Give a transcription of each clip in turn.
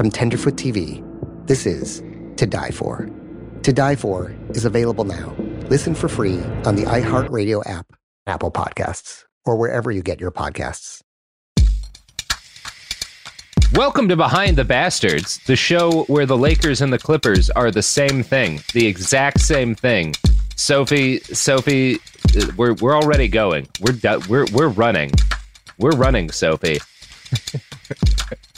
From Tenderfoot TV, this is To Die For. To Die For is available now. Listen for free on the iHeartRadio app, Apple Podcasts or wherever you get your podcasts. Welcome to Behind the Bastards, the show where the Lakers and the Clippers are the same thing, the exact same thing. Sophie, Sophie, we're we're already going. We're do- we're we're running. We're running, Sophie.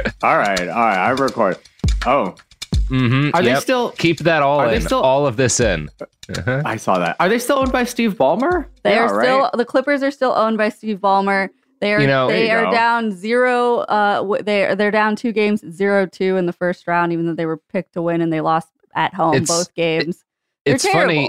all right, all right. I record. Oh, mm-hmm, are yep. they still keep that all are in? Still, all of this in. Uh-huh. I saw that. Are they still owned by Steve Ballmer? They, they are, are still right? the Clippers are still owned by Steve Ballmer. They are You know- they you are go. down zero. Uh, they are they're down two games, zero two in the first round, even though they were picked to win and they lost at home It's- both games. They're It's funny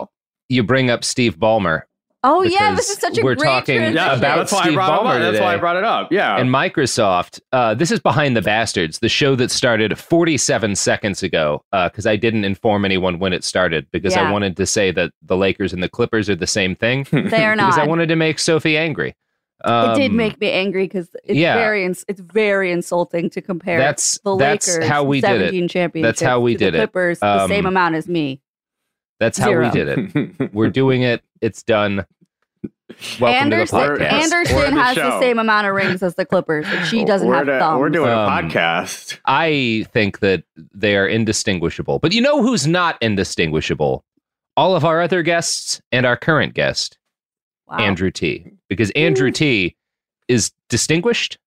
you bring up Steve Ballmer Oh yeah, this is such a great we're great talking transition. Yeah, about that's why I Steve brought it Ballmer up. That's why I today. brought it up. Yeah. and Microsoft. Uh, this is Behind the Bastards, the show that started 47 seconds ago. Because I didn't inform anyone when it started because I wanted to say that the Lakers and the Clippers are the same thing. They are not. because. I wanted to make Sophie angry. it did Um, make me angry because it's yeah. very ins- it's very insulting to compare That's- the that's Lakers how we did it. 17 championships That's how we to did the it. Clippers the Um, same amount as me. That's how we did it. We're doing it. It's done. Welcome Anderson, to the podcast. We're Anderson the has the same amount of rings as the Clippers, and she doesn't we're have do- thumbs. We're doing a Um, podcast. I think that they are indistinguishable. But you know who's not indistinguishable? All of our other guests and our current guest, Wow. Andrew Ti. Because Andrew Ti is distinguished,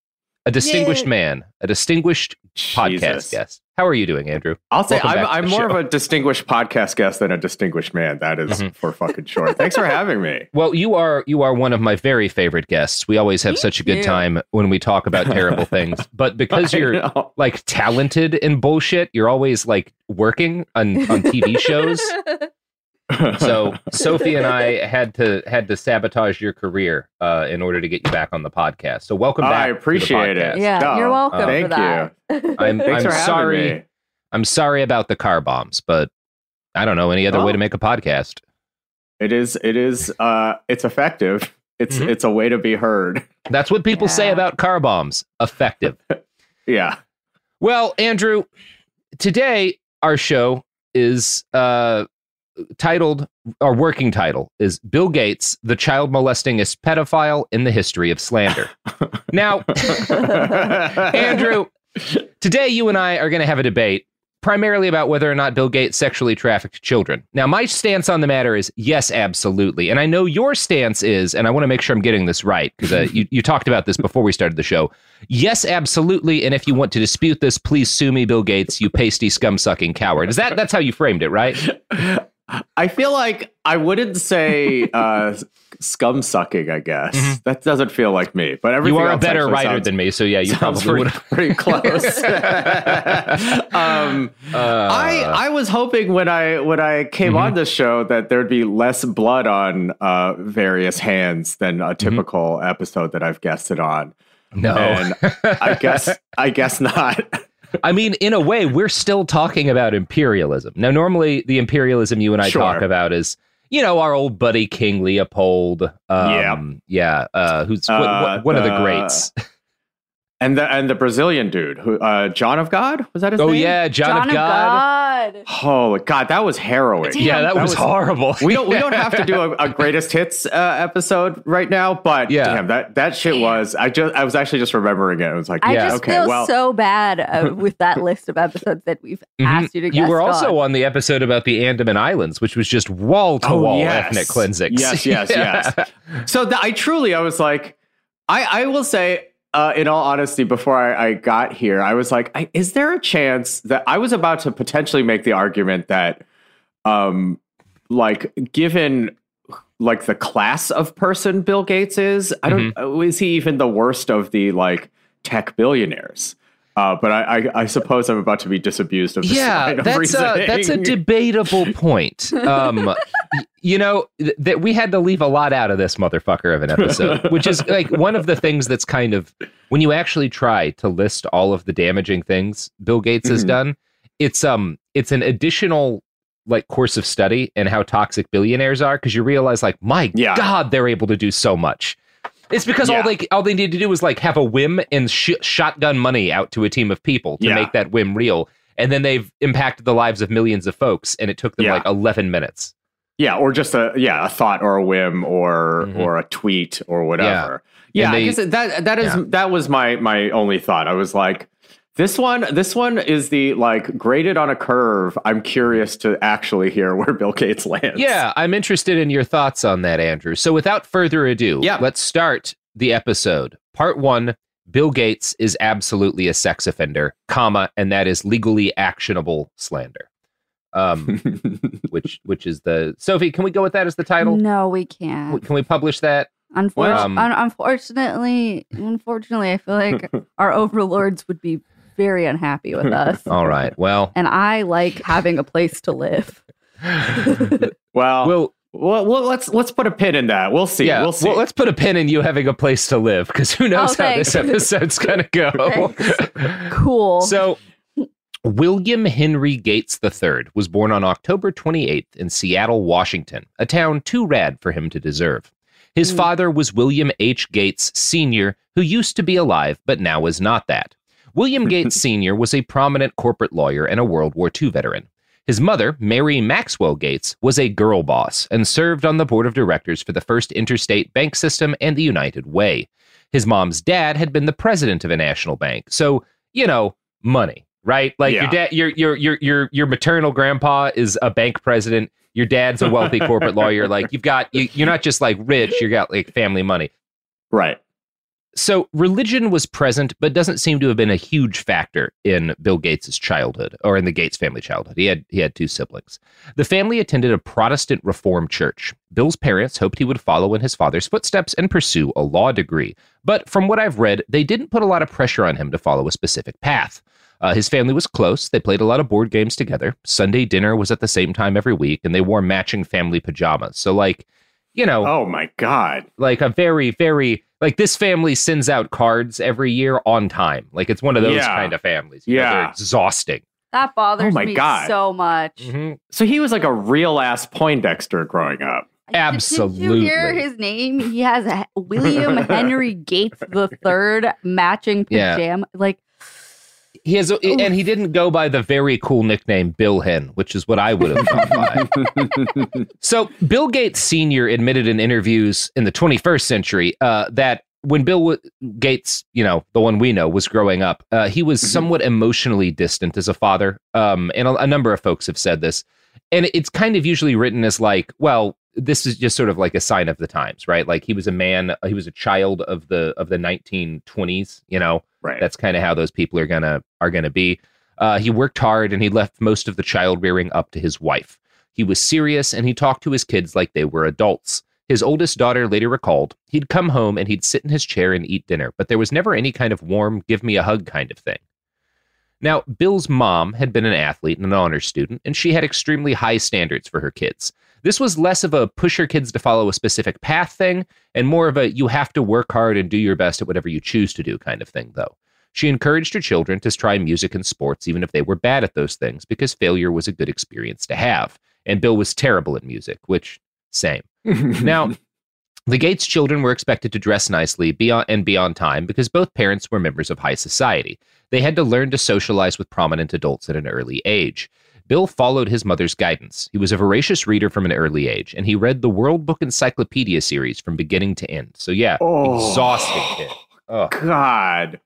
a distinguished Yeah. man, a distinguished podcast Jesus. guest. How are you doing, Andrew? I'll say Welcome I'm, I'm more show. of a distinguished podcast guest than a distinguished man. That is Mhm. for fucking sure. Thanks for having me. Well, you are you are one of my very favorite guests. We always have Thank such a good you. time when we talk about terrible things. But because you're like talented in bullshit, you're always like working on, on TV shows. So Sophie and I had to had to sabotage your career uh, in order to get you back on the podcast. So welcome I back. to the appreciate podcast. it. yeah, No, you're welcome uh, for thank that. I'm, I'm for sorry. me. I'm sorry about the car bombs, but I don't know any other way to make a podcast. It is. It is. Uh, it's effective. It's. Mhm. It's a way to be heard. That's what people say about car bombs. Effective. Yeah. Well, Andrew, today our show is uh, titled, our working title is Bill Gates, the child molestingest pedophile in the history of slander. now, Andrew, today you and I are going to have a debate primarily about whether or not Bill Gates sexually trafficked children. Now, my stance on the matter is yes, absolutely. And I know your stance is, and I want to make sure I'm getting this right because uh, you, you talked about this before we started the show. Yes, absolutely. And if you want to dispute this, please sue me, Bill Gates, you pasty scum sucking coward. Is that that's how you framed it, right? I feel like I wouldn't say uh, scum sucking. I guess Mhm. that doesn't feel like me. But everything You are a better writer sounds- than me, so yeah, you probably pretty, would. pretty close. um, Uh, I I was hoping when I when I came Mhm. on this show that there'd be less blood on uh, various hands than a typical episode that I've guested on. no. And I guess I guess not. I mean, in a way, we're still talking about imperialism. Now, normally, the imperialism you and I Sure. talk about is, you know, our old buddy King Leopold. Um, yeah. Uh, who's wh- wh- Uh, one of the uh, greats. And the and the Brazilian dude who uh, John of God was that his Oh, name? yeah. John, John of God. God. Oh God, that was harrowing. Yeah, that, That was, was- horrible. we don't we don't have to do a, a greatest hits uh, episode right now, but Yeah. damn that that shit was I just I was actually just remembering it. I was like I Yeah, just okay, feel well, so bad uh, with that list of episodes that we've Mhm. asked you to guest You were also on. on the episode about the Andaman Islands, which was just wall to wall Oh, ethnic cleansings. Yes, yes, Yeah. yes. So th- I truly, I was like, I, I will say, uh, in all honesty, before I, I got here, I was like, I, is there a chance that I was about to potentially make the argument that, um, like, given like the class of person Bill Gates is, I don't, Mm-hmm. uh, is he even the worst of the like tech billionaires? Uh, but I, I, I suppose I'm about to be disabused of this yeah that's a that's a debatable point um you know th- that we had to leave a lot out of this motherfucker of an episode which is like one of the things that's kind of when you actually try to list all of the damaging things bill gates has Mhm. done it's um it's an additional like course of study in how toxic billionaires are because you realize like my Yeah. god they're able to do so much it's because all they all they need to do is like have a whim and sh- shotgun money out to a team of people to Yeah. make that whim real, and then they've impacted the lives of millions of folks, and it took them Yeah. like eleven minutes. Yeah, or just a yeah, a thought or a whim or Mhm. or a tweet or whatever. Yeah, And they- I guess that that is Yeah. that was my my only thought. I was like, this one this one is the like graded on a curve. I'm curious to actually hear where Bill Gates lands. Yeah, I'm interested in your thoughts on that, Andrew. So without further ado, Yeah. let's start the episode. Part one: Bill Gates is absolutely a sex offender, comma, and that is legally actionable slander. Um, which which is the Sophie? Can we go with that as the title? No, we can't. Can we publish that? Unfortunately, Um, unfortunately, unfortunately, I feel like our overlords would be very unhappy with us. All right. Well, And I like having a place to live. well, we'll well, well, let's let's put a pin in that. We'll see. yeah. we'll see. Well, let's put a pin in you having a place to live because who knows Oh, how this episode's gonna go. Cool. So, William Henry Gates III was born on October 28th in Seattle, Washington, a town too rad for him to deserve. His Hmm. father was William H. Gates Sr., who used to be alive, but now is not that. William Gates Sr. was a prominent corporate lawyer and a World War II veteran. His mother, Mary Maxwell Gates, was a girl boss and served on the board of directors for the First Interstate Bank System and the United Way. His mom's dad had been the president of a national bank, so you know, money, right? Like your dad, your your your your your maternal grandpa is a bank president. Your dad's a wealthy corporate lawyer. Like you've got, you, you're not just like rich. You got like family money. right. So religion was present, but doesn't seem to have been a huge factor in Bill Gates's childhood or in the Gates family childhood. He had he had two siblings. The family attended a Protestant Reformed church. Bill's parents hoped he would follow in his father's footsteps and pursue a law degree. But from what I've read, they didn't put a lot of pressure on him to follow a specific path. Uh, his family was close. They played a lot of board games together. Sunday dinner was at the same time every week, and they wore matching family pajamas. So, like, you know, Oh my god. like a very very like this family sends out cards every year on time like it's one of those Yeah. kind of families You know, they're Yeah. exhausting that bothers Oh my me God. so much. Mhm. So he was like a real ass Poindexter growing up. Did you hear his name? He has William Henry Gates the third matching Yeah. pajama. Like, he has a, and he didn't go by the very cool nickname bill hen which is what i would have gone by. So bill gates senior admitted in interviews in the 21st century uh, that when bill w- gates you know the one we know was growing up uh, he was Mhm. somewhat emotionally distant as a father. Um, and a, a number of folks have said this. And it's kind of usually written as like well this is just sort of like a sign of the times right like he was a man he was a child of the of the 1920s you know Right. that's kind of how those people are gonna are gonna be uh, he worked hard and he left most of the child rearing up to his wife He was serious and he talked to his kids like they were adults. His oldest daughter later recalled he'd come home and he'd sit in his chair and eat dinner, but there was never any kind of warm, give me a hug kind of thing. Now, Bill's mom had been an athlete and an honors student, and she had extremely high standards for her kids. This was less of a push your kids to follow a specific path thing, and more of a you have to work hard and do your best at whatever you choose to do kind of thing, though. She encouraged her children to try music and sports, even if they were bad at those things, because failure was a good experience to have. And Bill was terrible at music, which, same. now, the Gates children were expected to dress nicely beyond, and be on time because both parents were members of high society. They had to learn to socialize with prominent adults at an early age. Bill followed his mother's guidance. He was a voracious reader from an early age, and he read the World Book Encyclopedia series from beginning to end. So, yeah, Oh. exhausting kid. Oh. God.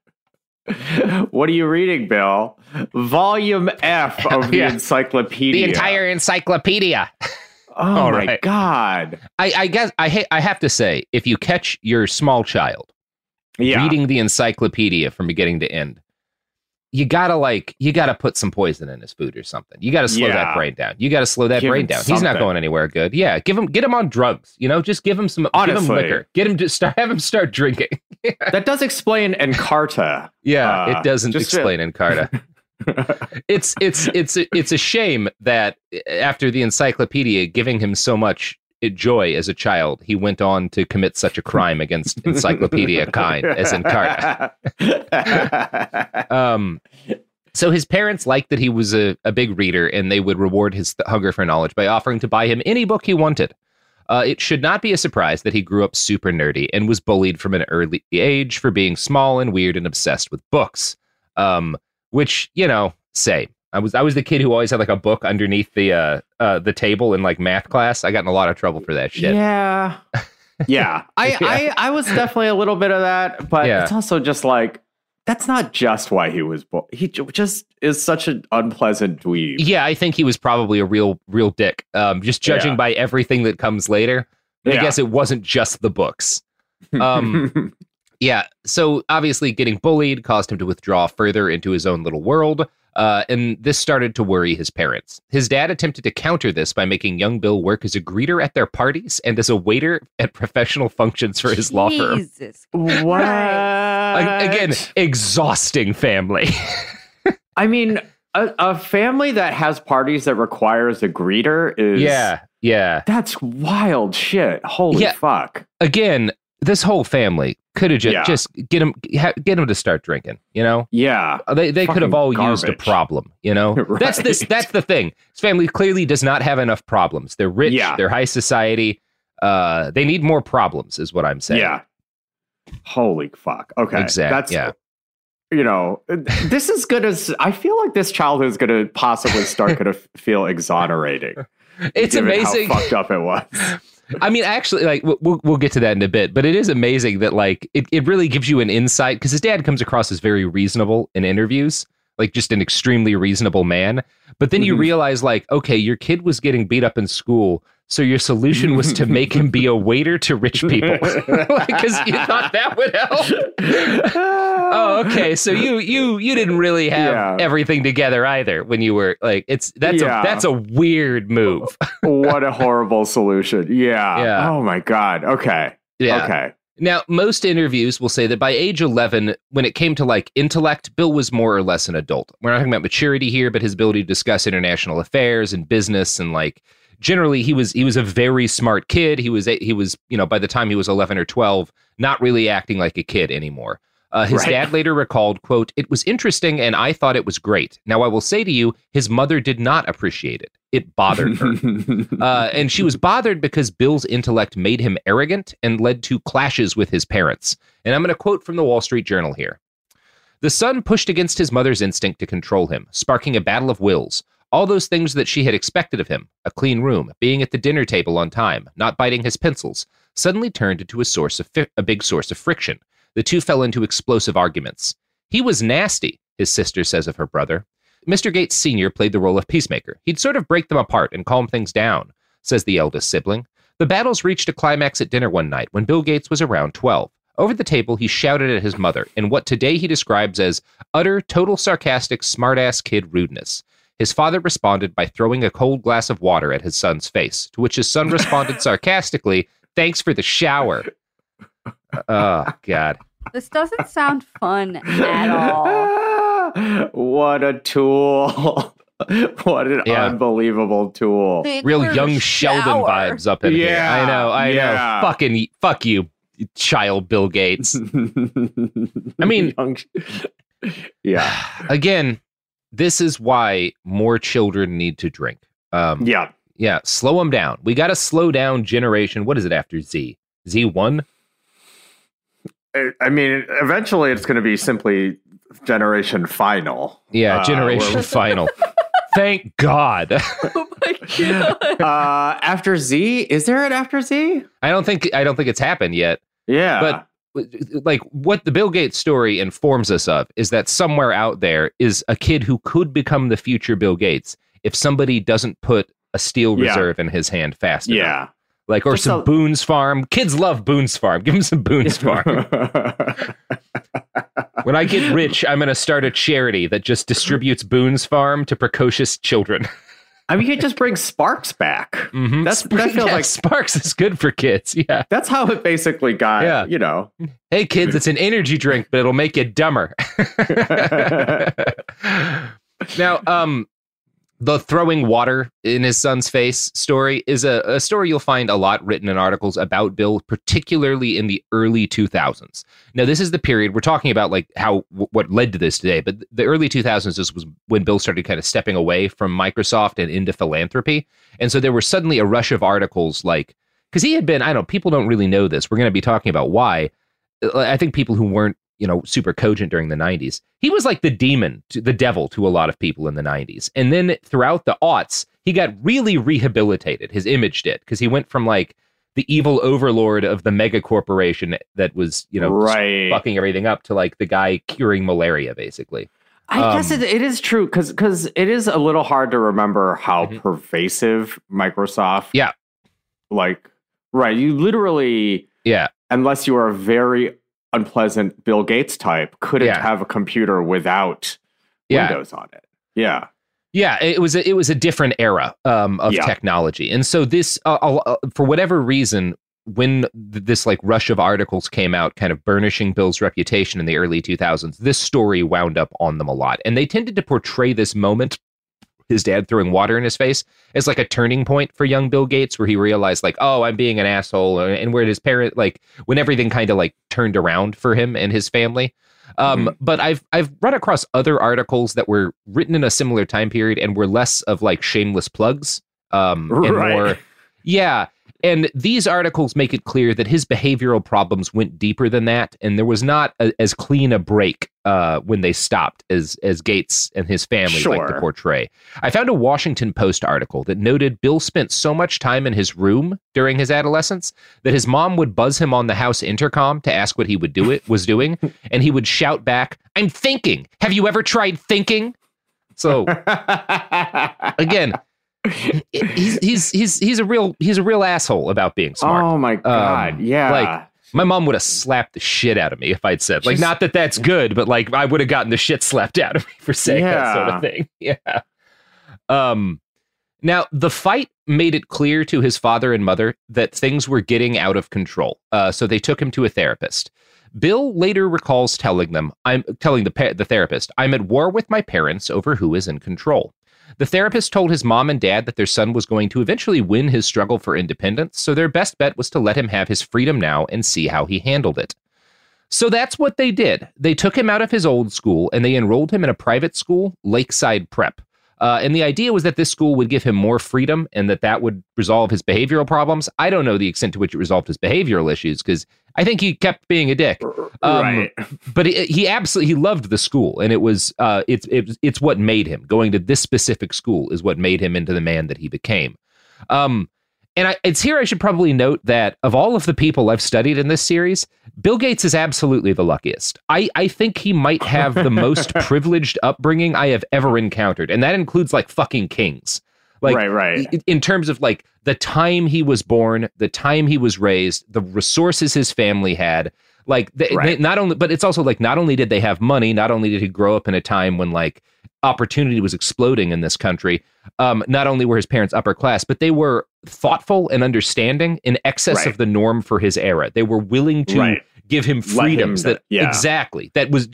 What are you reading, Bill? Volume F of the Yeah. encyclopedia. The entire encyclopedia. Oh All my right. God. I, I guess I ha- I have to say, if you catch your small child Yeah. reading the encyclopedia from beginning to end, you gotta like you gotta put some poison in his food or something. You gotta slow Yeah. that brain down. You gotta slow that Give brain down. He's not going anywhere good. Yeah, give him get him on drugs. You know, just give him some give him liquor. Get him to start have him start drinking. that does explain Encarta. Yeah, Uh, it doesn't just to- explain Encarta. it's it's it's a, it's a shame that after the encyclopedia giving him so much joy as a child, he went on to commit such a crime against encyclopedia kind as Encarta. Um, so his parents liked that he was a, a big reader, and they would reward his hunger for knowledge by offering to buy him any book he wanted. Uh, it should not be a surprise that he grew up super nerdy and was bullied from an early age for being small and weird and obsessed with books. Um, which you know, same. I was I was the kid who always had like a book underneath the uh, uh the table in like math class. I got in a lot of trouble for that shit. Yeah. Yeah. I, Yeah. I I was definitely a little bit of that, but Yeah. it's also just like that's not just why he was bo- he just is such an unpleasant dweeb. Yeah, I think he was probably a real, real dick. Um, just judging Yeah. by everything that comes later. I guess it wasn't just the books. Um, Yeah, so obviously getting bullied caused him to withdraw further into his own little world, uh, and this started to worry his parents. His dad attempted to counter this by making young Bill work as a greeter at their parties and as a waiter at professional functions for his law firm. Jesus. what? Again, exhausting family. I mean, a, a family that has parties that requires a greeter is yeah, yeah. That's wild shit. Holy Yeah. fuck. Again, this whole family could have just Yeah. just get them ha- get him to start drinking. You know, Yeah. Uh, They they could have all used a problem, you know. That's this that's the thing. this family clearly does not have enough problems. They're rich, Yeah. they're high society. Uh they need more problems is what I'm saying. Yeah. Holy fuck. Okay. Exact- That's yeah. You know, this is good as I feel like this childhood is going to possibly start going to feel exonerating. It's amazing. how fucked up it was. I mean, actually, like we'll- we'll get to that in a bit, but it is amazing that like it, it really gives you an insight because his dad comes across as very reasonable in interviews, like just an extremely reasonable man. But then you Mhm. realize, like, okay, your kid was getting beat up in school, so your solution was to make him be a waiter to rich people because you thought that would help. oh, okay. So you you you didn't really have Yeah. everything together either when you were like it's that's Yeah. a that's a weird move. what a horrible solution. Yeah. Yeah. Oh my god. Okay. yeah. Okay. Now, most interviews will say that by age 11, when it came to like intellect, Bill was more or less an adult. We're not talking about maturity here, but his ability to discuss international affairs and business and like generally he was he was a very smart kid. He was he was, you know, by the time he was 11 or 12, not really acting like a kid anymore. Uh, his Right. dad later recalled, quote, it was interesting and I thought it was great. Now, I will say to you, his mother did not appreciate it. It bothered her. Uh, and she was bothered because Bill's intellect made him arrogant and led to clashes with his parents. And I'm going to quote from the Wall Street Journal here. The son pushed against his mother's instinct to control him, sparking a battle of wills. All those things that she had expected of him a clean room, being at the dinner table on time, not biting his pencils suddenly turned into a source of fi- a big source of friction. The two fell into explosive arguments. He was nasty, his sister says of her brother. Mr. Gates Sr. played the role of peacemaker. He'd sort of break them apart and calm things down, says the eldest sibling. The battles reached a climax at dinner one night when Bill Gates was around 12. Over the table, he shouted at his mother in what today he describes as utter, total sarcastic, smartass kid rudeness. His father responded by throwing a cold glass of water at his son's face, to which his son responded sarcastically, Thanks for the shower. Oh, God. This doesn't sound fun at all. what a tool. what an Yeah. unbelievable tool. Real Thanks for young the Sheldon shower. vibes up in here. Yeah, I know, I yeah. know. Fucking, fuck you, child Bill Gates. I mean- Young- yeah. Again, this is why more children need to drink. Um, Yeah. Yeah, slow them down. We got to slow down generation. What is it after Z? Z1? I- I mean, eventually it's going to be simply generation final. Yeah, Uh, generation we're- final. Thank God. Oh my god. Uh, after Z, is there an after Z? I don't think I don't think it's happened yet. Yeah. But like what the Bill Gates story informs us of is that somewhere out there is a kid who could become the future Bill Gates if somebody doesn't put a steel Yeah. reserve in his hand fast enough. yeah. Like or Just some a- Boone's Farm. Kids love Boone's Farm. Give them some Boone's Farm. when I get rich, I'm going to start a charity that just distributes Boone's Farm to precocious children. I mean, you just bring Sparks back. Mhm. That's that feels Yeah, like Sparks is good for kids. Yeah. that's how it basically got. Yeah. You know. Hey kids, it's an energy drink, but it'll make you dumber. now, um, the throwing water in his son's face story is a, a story you'll find a lot written in articles about Bill, particularly in the early 2000s. Now, this is the period we're talking about, like how what led to this today, but the early 2000s this was when Bill started kind of stepping away from Microsoft and into philanthropy, and so there was suddenly a rush of articles like because he had been, I don't know, people don't really know this. We're going to be talking about why. Uh, I think people who weren't, you know, super cogent during the 90s, he was like the demon, to, the devil to a lot of people in the 90s. And then throughout the aughts, he got really rehabilitated. His image did, because he went from like the evil overlord of the mega corporation that was, you know, right. fucking everything up to like the guy curing malaria, basically. I guess Um, it, it is true because because it is a little hard to remember how Mhm. pervasive Microsoft. Yeah. Like, right. You literally, Yeah. unless you are a very unpleasant Bill Gates type, couldn't Yeah. have a computer without Yeah. Windows on it. Yeah. Yeah, it was a, it was a different era um, of Yeah. technology, and so this, uh, uh, for whatever reason, when th- this like rush of articles came out, kind of burnishing Bill's reputation in the early 2000s, this story wound up on them a lot, and they tended to portray this moment, his dad throwing water in his face, as like a turning point for young Bill Gates, where he realized like, oh, I'm being an asshole, and where his parent like when everything kind of like turned around for him and his family. Um, But I've I've run across other articles that were written in a similar time period and were less of like shameless plugs, um, and Right. more, yeah. And these articles make it clear that his behavioral problems went deeper than that, and there was not a, as clean a break uh, when they stopped as as Gates and his family like to portray. I found a Washington Post article that noted Bill spent so much time in his room during his adolescence that his mom would buzz him on the house intercom to ask what he would do it was doing, and he would shout back, "I'm thinking. Have you ever tried thinking?" So again, he's he's he's he's a real he's a real asshole about being smart. Oh my god! yeah. like, My mom would have slapped the shit out of me if I'd said like not that that's good, but like I would have gotten the shit slapped out of me for saying that sort of thing. Yeah. Um now the fight made it clear to his father and mother that things were getting out of control. Uh, so they took him to a therapist. Bill later recalls telling them, "I'm telling the pa- the therapist, I'm at war with my parents over who is in control." The therapist told his mom and dad that their son was going to eventually win his struggle for independence, so their best bet was to let him have his freedom now and see how he handled it. So that's what they did. They took him out of his old school and they enrolled him in a private school, Lakeside Prep. Uh, and the idea was that this school would give him more freedom and that that would resolve his behavioral problems. I don't know the extent to which it resolved his behavioral issues because I think he kept being a dick. Um, right. But he, he absolutely he loved the school, and it was uh, it's it's it's what made him going to this specific school is what made him into the man that he became. Um, and I, it's here I should probably note that of all of the people I've studied in this series, Bill Gates is absolutely the luckiest. I, I think he might have the most privileged upbringing I have ever encountered, and that includes like fucking kings. Like, right. Right. in terms of like the time he was born, the time he was raised, the resources his family had. Like they, Right. they not only, but it's also like not only did they have money, not only did he grow up in a time when like opportunity was exploding in this country. Um, not only were his parents upper class, but they were thoughtful and understanding in excess Right. of the norm for his era. They were willing to Right. give him Let him freedoms that yeah. exactly that was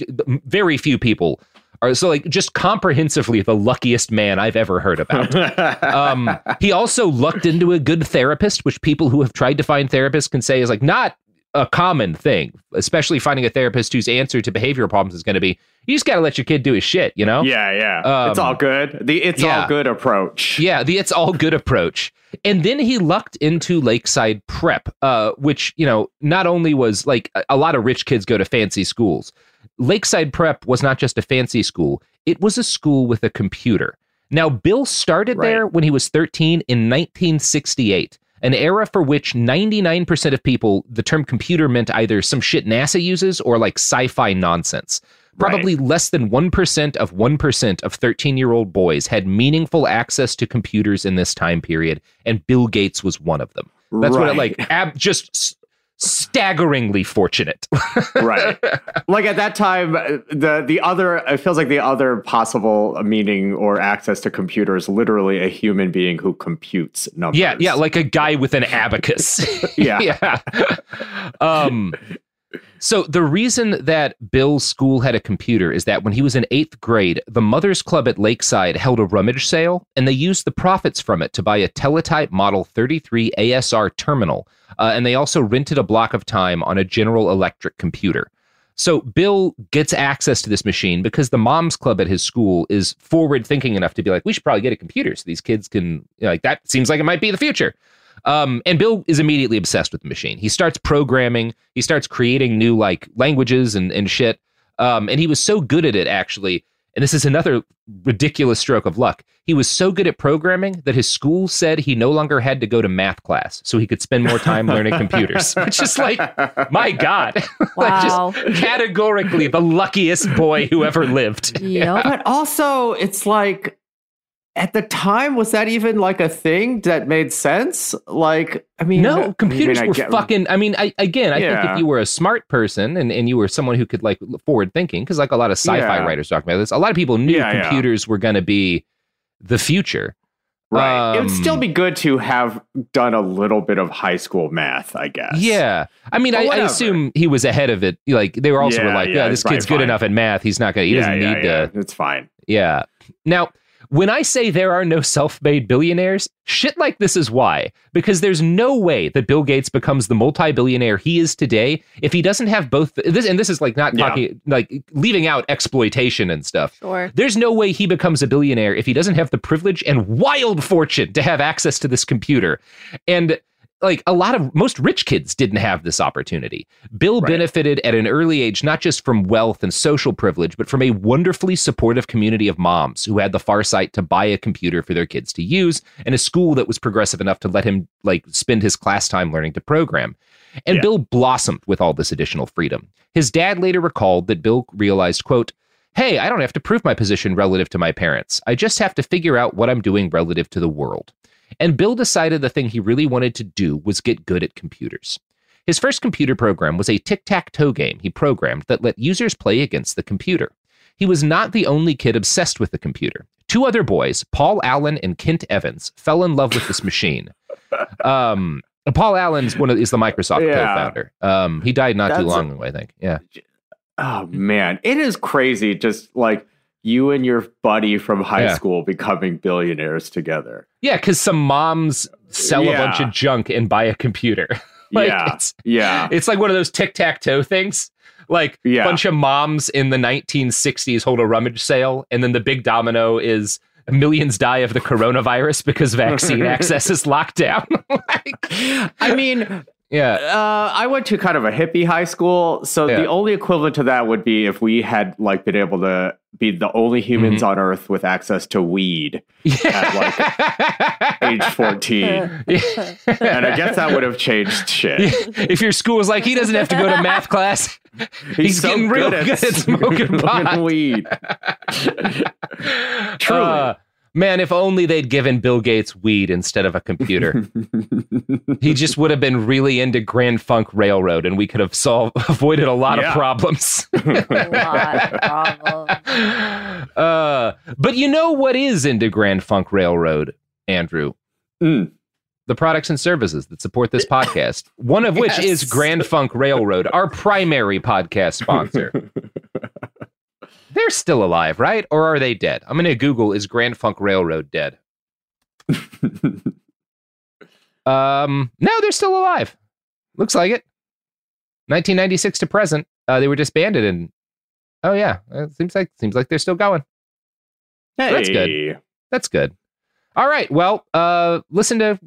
very few people are so like just comprehensively the luckiest man I've ever heard about. um, he also lucked into a good therapist, which people who have tried to find therapists can say is like not a common thing, especially finding a therapist whose answer to behavioral problems is going to be you just got to let your kid do his shit, you know? yeah, yeah. it's Um, all good. The it's yeah. all good approach. Yeah, the it's all good approach. And then he lucked into Lakeside Prep, uh, which, you know, not only was like a, a lot of rich kids go to fancy schools. Lakeside Prep was not just a fancy school, it was a school with a computer. Now, Bill started Right. there when he was 13 in 1968, an era for which 99% of people, the term computer meant either some shit NASA uses or like sci fi nonsense. Right. Probably less than 1% of 1% of 13 year old boys had meaningful access to computers in this time period, and Bill Gates was one of them. That's what it like, ab- just staggeringly fortunate. right. Like at that time, uh, the the other it feels like the other possible meaning or access to computers literally a human being who computes numbers. yeah, yeah, like a guy with an abacus. Yeah. yeah. Um, so the reason that Bill's school had a computer is that when he was in eighth grade, the Mothers Club at Lakeside held a rummage sale, and they used the profits from it to buy a Teletype Model 33 ASR terminal, uh, and they also rented a block of time on a General Electric computer. So Bill gets access to this machine because the moms club at his school is forward thinking enough to be like, we should probably get a computer so these kids can like that seems like it might be the future. Um, and Bill is immediately obsessed with the machine. He starts programming, he starts creating new like languages and, and shit. Um, and he was so good at it actually. And this is another ridiculous stroke of luck. He was so good at programming that his school said he no longer had to go to math class, so he could spend more time learning computers. Which is like, my God, Like, just Wow. categorically the luckiest boy who ever lived. Yep. But also, it's like at the time, was that even like a thing that made sense? Like, I mean, No, computers I were get- fucking. I mean, I, again, I think if you were a smart person and, and you were someone who could like forward thinking, because like a lot of sci-fi Yeah. writers talk about this, a lot of people knew Yeah, yeah. computers were going to be the future. Right. it would Um, still be good to have done a little bit of high school math, I guess. Yeah, I mean, I, I assume he was ahead of it. Like they were also Yeah, were like, yeah, yeah, this kid's good fine. enough at math. He's not gonna. He yeah, doesn't yeah, need yeah. to. It's fine. Yeah. Now, when I say there are no self-made billionaires, shit like this is why. Because there's no way that Bill Gates becomes the multi-billionaire he is today if he doesn't have both this and this is like not Yeah. talking like leaving out exploitation and stuff. Sure. There's no way he becomes a billionaire if he doesn't have the privilege and wild fortune to have access to this computer. And like a lot of most rich kids didn't have this opportunity. Bill Right. benefited at an early age not just from wealth and social privilege, but from a wonderfully supportive community of moms who had the farsight to buy a computer for their kids to use and a school that was progressive enough to let him like spend his class time learning to program. And Yeah. Bill blossomed with all this additional freedom. His dad later recalled that Bill realized, quote, Hey, I don't have to prove my position relative to my parents. I just have to figure out what I'm doing relative to the world. And Bill decided the thing he really wanted to do was get good at computers. His first computer program was a tic tac toe game he programmed that let users play against the computer. He was not the only kid obsessed with the computer. Two other boys, Paul Allen and Kent Evans, fell in love with this machine. Um, Paul Allen's one of, is the Microsoft Yeah. co-founder. Um, he died not too That's- long ago, I think. Yeah. Oh man, it is crazy. Just like you and your buddy from high Yeah. school becoming billionaires together. Yeah, because some moms sell a bunch of junk and buy a computer. like yeah, it's yeah, it's like one of those tic tac toe things. Like a Yeah. bunch of moms in the 1960s hold a rummage sale, and then the big domino is millions die of the coronavirus because vaccine access is locked down. like, I mean, yeah, uh, I went to kind of a hippie high school, so Yeah. the only equivalent to that would be if we had like been able to be the only humans Mm-hmm. on Earth with access to weed at like age fourteen, and I guess that would have changed shit. if your school was like he doesn't have to go to math class, he's, so getting real good at, smoking pot. weed. Truly. Uh, Man, if only they'd given Bill Gates weed instead of a computer. he just would have been really into Grand Funk Railroad and we could have solved avoided a lot Yeah. of problems. A lot of problems. uh, but you know what is into Grand Funk Railroad, Andrew? Mm. The products and services that support this podcast. One of which is Grand Funk Railroad, our primary podcast sponsor. They're still alive, right? Or are they dead? I'm going to Google is Grand Funk Railroad dead? Um, no, they're still alive. Looks like it. 1996 to present. Uh, they were disbanded and oh yeah, it seems like seems like they're still going. That's good. That's good. All right. Well, uh, listen to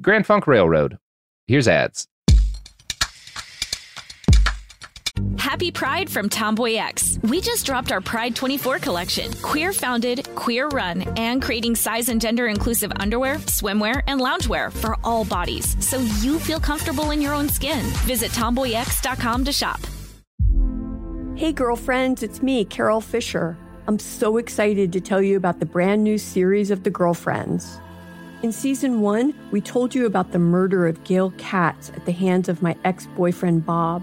Grand Funk Railroad. Here's ads. Happy Pride from Tomboy X. We just dropped our Pride 24 collection. Queer founded, queer run, and creating size and gender inclusive underwear, swimwear, and loungewear for all bodies so you feel comfortable in your own skin. Visit tomboyx.com to shop. Hey, girlfriends, it's me, Carol Fisher. I'm so excited to tell you about the brand new series of The Girlfriends. In season one, we told you about the murder of Gail Katz at the hands of my ex boyfriend, Bob.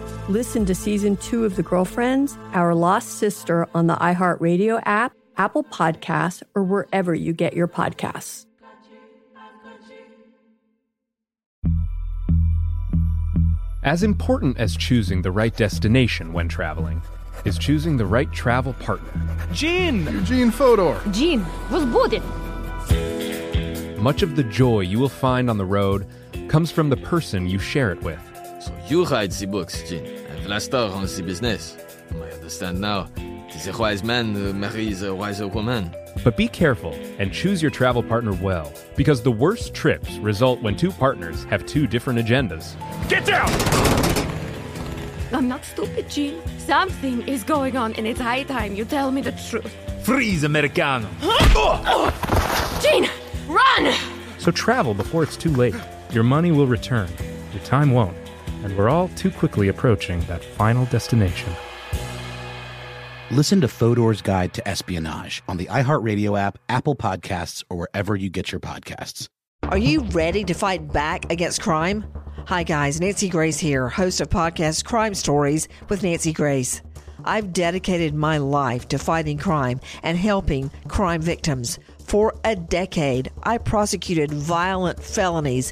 Listen to season two of The Girlfriends, Our Lost Sister on the iHeartRadio app, Apple Podcasts, or wherever you get your podcasts. As important as choosing the right destination when traveling is choosing the right travel partner. Gene! Eugene Fodor! Gene, was Much of the joy you will find on the road comes from the person you share it with. So you write the books, Gene, and Vlasta runs the business. I understand now. It is a wise man uh, who marries a wiser woman. But be careful and choose your travel partner well, because the worst trips result when two partners have two different agendas. Get down! I'm not stupid, Gene. Something is going on, and it's high time you tell me the truth. Freeze, Americano! Gene, run! So travel before it's too late. Your money will return, your time won't, and we're all too quickly approaching that final destination. Listen to Fodor's Guide to Espionage on the iHeartRadio app, Apple Podcasts, or wherever you get your podcasts. Are you ready to fight back against crime? Hi, guys. Nancy Grace here, host of podcast Crime Stories with Nancy Grace. I've dedicated my life to fighting crime and helping crime victims. For a decade, I prosecuted violent felonies,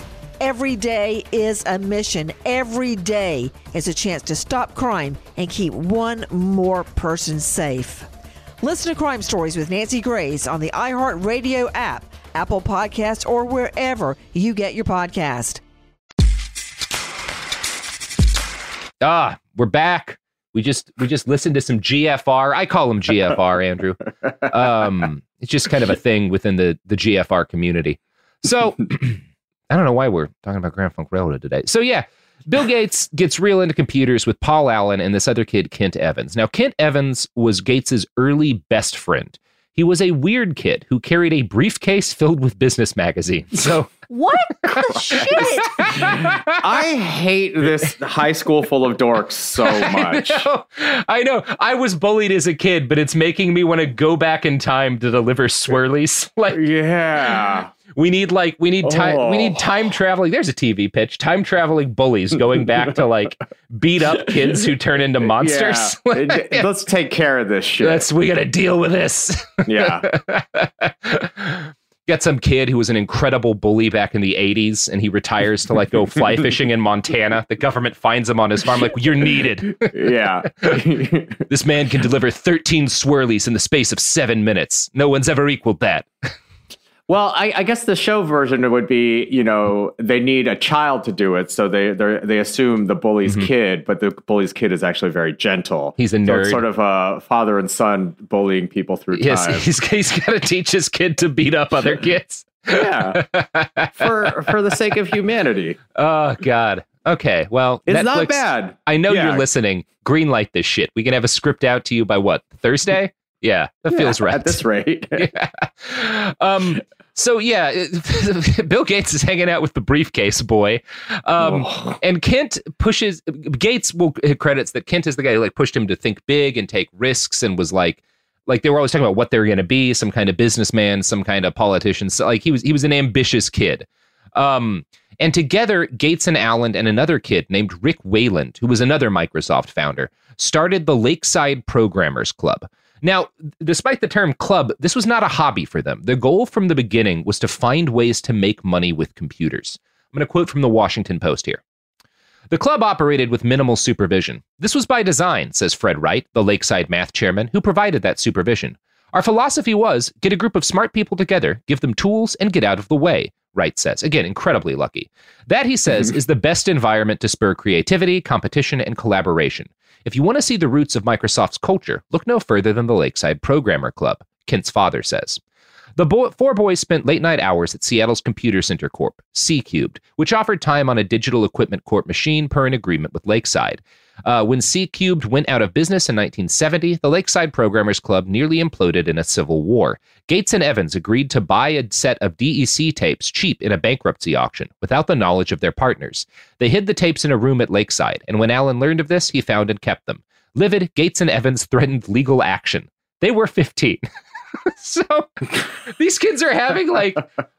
Every day is a mission. Every day is a chance to stop crime and keep one more person safe. Listen to Crime Stories with Nancy Grace on the iHeartRadio app, Apple Podcasts, or wherever you get your podcast. Ah, we're back. We just we just listened to some GFR. I call them GFR, Andrew. Um, it's just kind of a thing within the the GFR community. So I don't know why we're talking about Grand Funk Railroad today. So yeah, Bill Gates gets real into computers with Paul Allen and this other kid, Kent Evans. Now, Kent Evans was Gates's early best friend. He was a weird kid who carried a briefcase filled with business magazines. So What the shit? I hate this high school full of dorks so much. I know, I know. I was bullied as a kid, but it's making me want to go back in time to deliver swirlies. Like, yeah. We need like we need time we Oh. need time traveling. There's a TV pitch. Time traveling bullies going back to like beat up kids who turn into monsters. Yeah. Let's take care of this shit. That's we got to deal with this. yeah. Got some kid who was an incredible bully back in the 80s and he retires to like go fly fishing in Montana. The government finds him on his farm like you're needed. Yeah. this man can deliver 13 swirlies in the space of 7 minutes. No one's ever equaled that. Well, I, I guess the show version would be, you know, they need a child to do it, so they they they assume the bully's kid, but the bully's kid is actually very gentle. Mm-hmm. He's a So it's nerd. sort of a father and son bullying people through Yes, time. he's, he's got to teach his kid to beat up other kids. yeah, for for the sake of humanity. Oh God. Okay. Well, It's not bad. I know Yeah. you're listening. Greenlight this shit. We can have a script out to you by what Thursday? Yeah, that feels right. At this rate, yeah. Um. So yeah, it- Bill Gates is hanging out with the briefcase boy, um, and Kent pushes. Gates will credits that Kent is the guy who like pushed him to think big and take risks, and was like, like they were always talking about what they were going to be, some kind of businessman, some kind of politician. So like he was he was an ambitious kid. Um, and together, Gates and Allen and another kid named Ric Weiland, who was another Microsoft founder, started the Lakeside Programmers Club. Now, despite the term club, this was not a hobby for them. The goal from the beginning was to find ways to make money with computers. I'm going to quote from the Washington Post here. The club operated with minimal supervision. This was by design, says Fred Wright, the Lakeside math chairman, who provided that supervision. Our philosophy was get a group of smart people together, give them tools, and get out of the way, Wright says. Again, incredibly lucky. That, he says, is the best environment to spur creativity, competition, and collaboration. If you want to see the roots of Microsoft's culture, look no further than the Lakeside Programmer Club, Kent's father says. The boy, four boys spent late night hours at Seattle's Computer Center Corp, C Cubed, which offered time on a Digital Equipment Corp machine per an agreement with Lakeside. Uh, when C Cubed went out of business in 1970, the Lakeside Programmers Club nearly imploded in a civil war. Gates and Evans agreed to buy a set of DEC tapes cheap in a bankruptcy auction without the knowledge of their partners. They hid the tapes in a room at Lakeside, and when Allen learned of this, he found and kept them. Livid, Gates and Evans threatened legal action. They were 15. so these kids are having like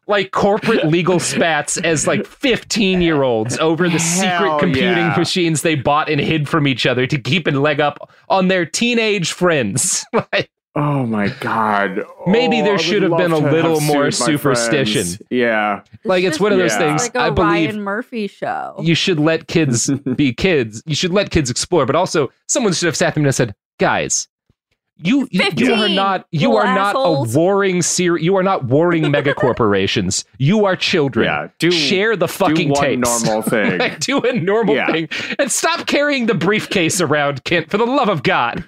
like corporate legal spats as like 15 year olds over the secret computing yeah. machines they bought and hid from each other to keep and leg up on their teenage friends Like, Oh my god. Maybe Oh, there should have been a little more superstition. friends. Yeah. like it's one of those things like a i believe Ryan Murphy show. you should let kids be kids you should let kids explore but also someone should have sat them and said guys you you, you are not you little are not assholes." a warring ser- you are not warring megacorporations you are children Yeah, do- share the fucking one tapes normal thing. Like, do a normal Yeah. thing and stop carrying the briefcase around kent for the love of god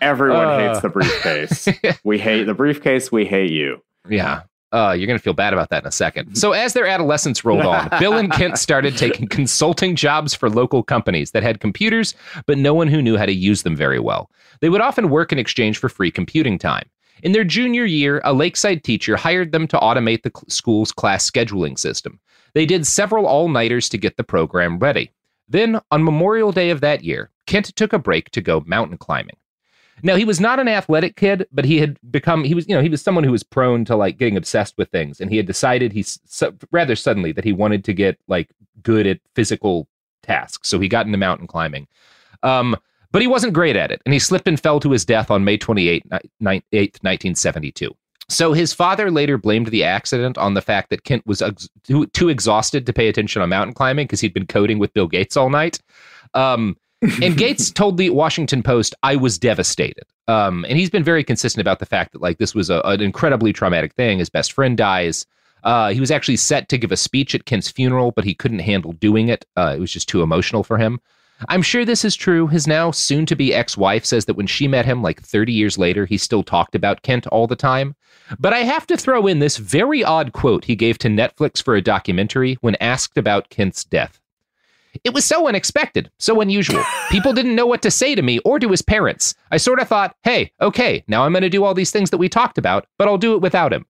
Everyone Uh. hates the briefcase. we hate the briefcase. We hate you. Yeah. Uh, you're going to feel bad about that in a second. So, as their adolescence rolled on, Bill and Kent started taking consulting jobs for local companies that had computers, but no one who knew how to use them very well. They would often work in exchange for free computing time. In their junior year, a Lakeside teacher hired them to automate the school's class scheduling system. They did several all nighters to get the program ready. Then, on Memorial Day of that year, Kent took a break to go mountain climbing. Now he was not an athletic kid, but he had become he was you know he was someone who was prone to like getting obsessed with things, and he had decided he's su- rather suddenly that he wanted to get like good at physical tasks. So he got into mountain climbing, um, but he wasn't great at it, and he slipped and fell to his death on May 28, ni- ni- 8th, 1972. So his father later blamed the accident on the fact that Kent was ex- too, too exhausted to pay attention on mountain climbing because he'd been coding with Bill Gates all night. Um, and Gates told the Washington Post, "I was devastated." Um, and he's been very consistent about the fact that like this was a, an incredibly traumatic thing. His best friend dies. Uh, he was actually set to give a speech at Kent's funeral, but he couldn't handle doing it. Uh, it was just too emotional for him. I'm sure this is true. His now soon to be ex wife says that when she met him like 30 years later, he still talked about Kent all the time. But I have to throw in this very odd quote he gave to Netflix for a documentary when asked about Kent's death. It was so unexpected, so unusual. People didn't know what to say to me or to his parents. I sort of thought, hey, okay, now I'm going to do all these things that we talked about, but I'll do it without him.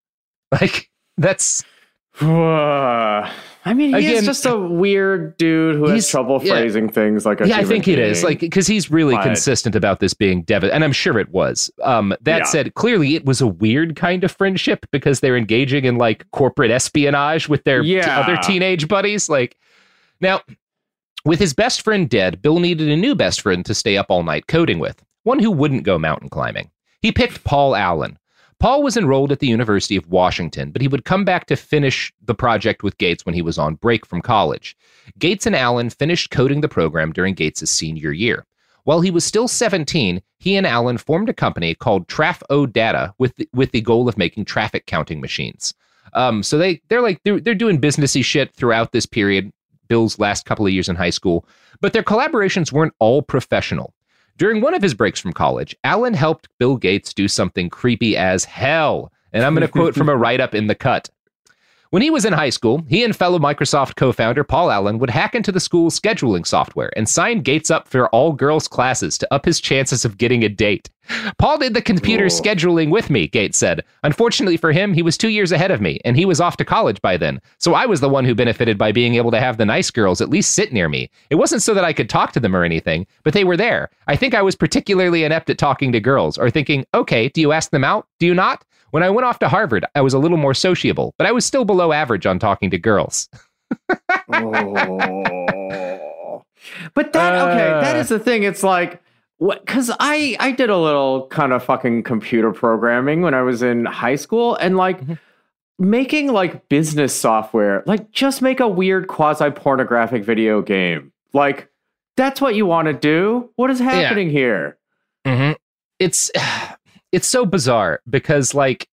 Like, that's I mean, he's Again- just a weird dude who has trouble yeah. phrasing things like a yeah, I think it is like because he's really But- consistent about this being Devin, and I'm sure it was. Um, that Yeah. said, clearly it was a weird kind of friendship because they're engaging in like corporate espionage with their t- other teenage buddies. Like now, with his best friend dead, Bill needed a new best friend to stay up all night coding with, one who wouldn't go mountain climbing. He picked Paul Allen. Paul was enrolled at the University of Washington, but he would come back to finish the project with Gates when he was on break from college. Gates and Allen finished coding the program during Gates' senior year. While he was still 17, he and Allen formed a company called Traf O Data with the, with the goal of making traffic counting machines. Um, so they they're like they're, they're doing businessy shit throughout this period, Bill's last couple of years in high school, but their collaborations weren't all professional. During one of his breaks from college, Allen helped Bill Gates do something creepy as hell. And I'm going to quote from a write up in The Cut. When he was in high school, he and fellow Microsoft co founder Paul Allen would hack into the school's scheduling software and sign Gates up for all girls' classes to up his chances of getting a date. Paul did the computer Whoa. scheduling with me, Gates said. Unfortunately for him, he was two years ahead of me, and he was off to college by then. So I was the one who benefited by being able to have the nice girls at least sit near me. It wasn't so that I could talk to them or anything, but they were there. I think I was particularly inept at talking to girls, or thinking, okay, do you ask them out? Do you not? When I went off to Harvard, I was a little more sociable, but I was still below average on talking to girls. But that okay, that Uh. is the thing. It's like what because I I did a little kind of fucking computer programming when I was in high school, and like Mm-hmm. making like business software, like just make a weird quasi pornographic video game. Like that's what you want to do. What is happening here? hmm It's it's so bizarre because like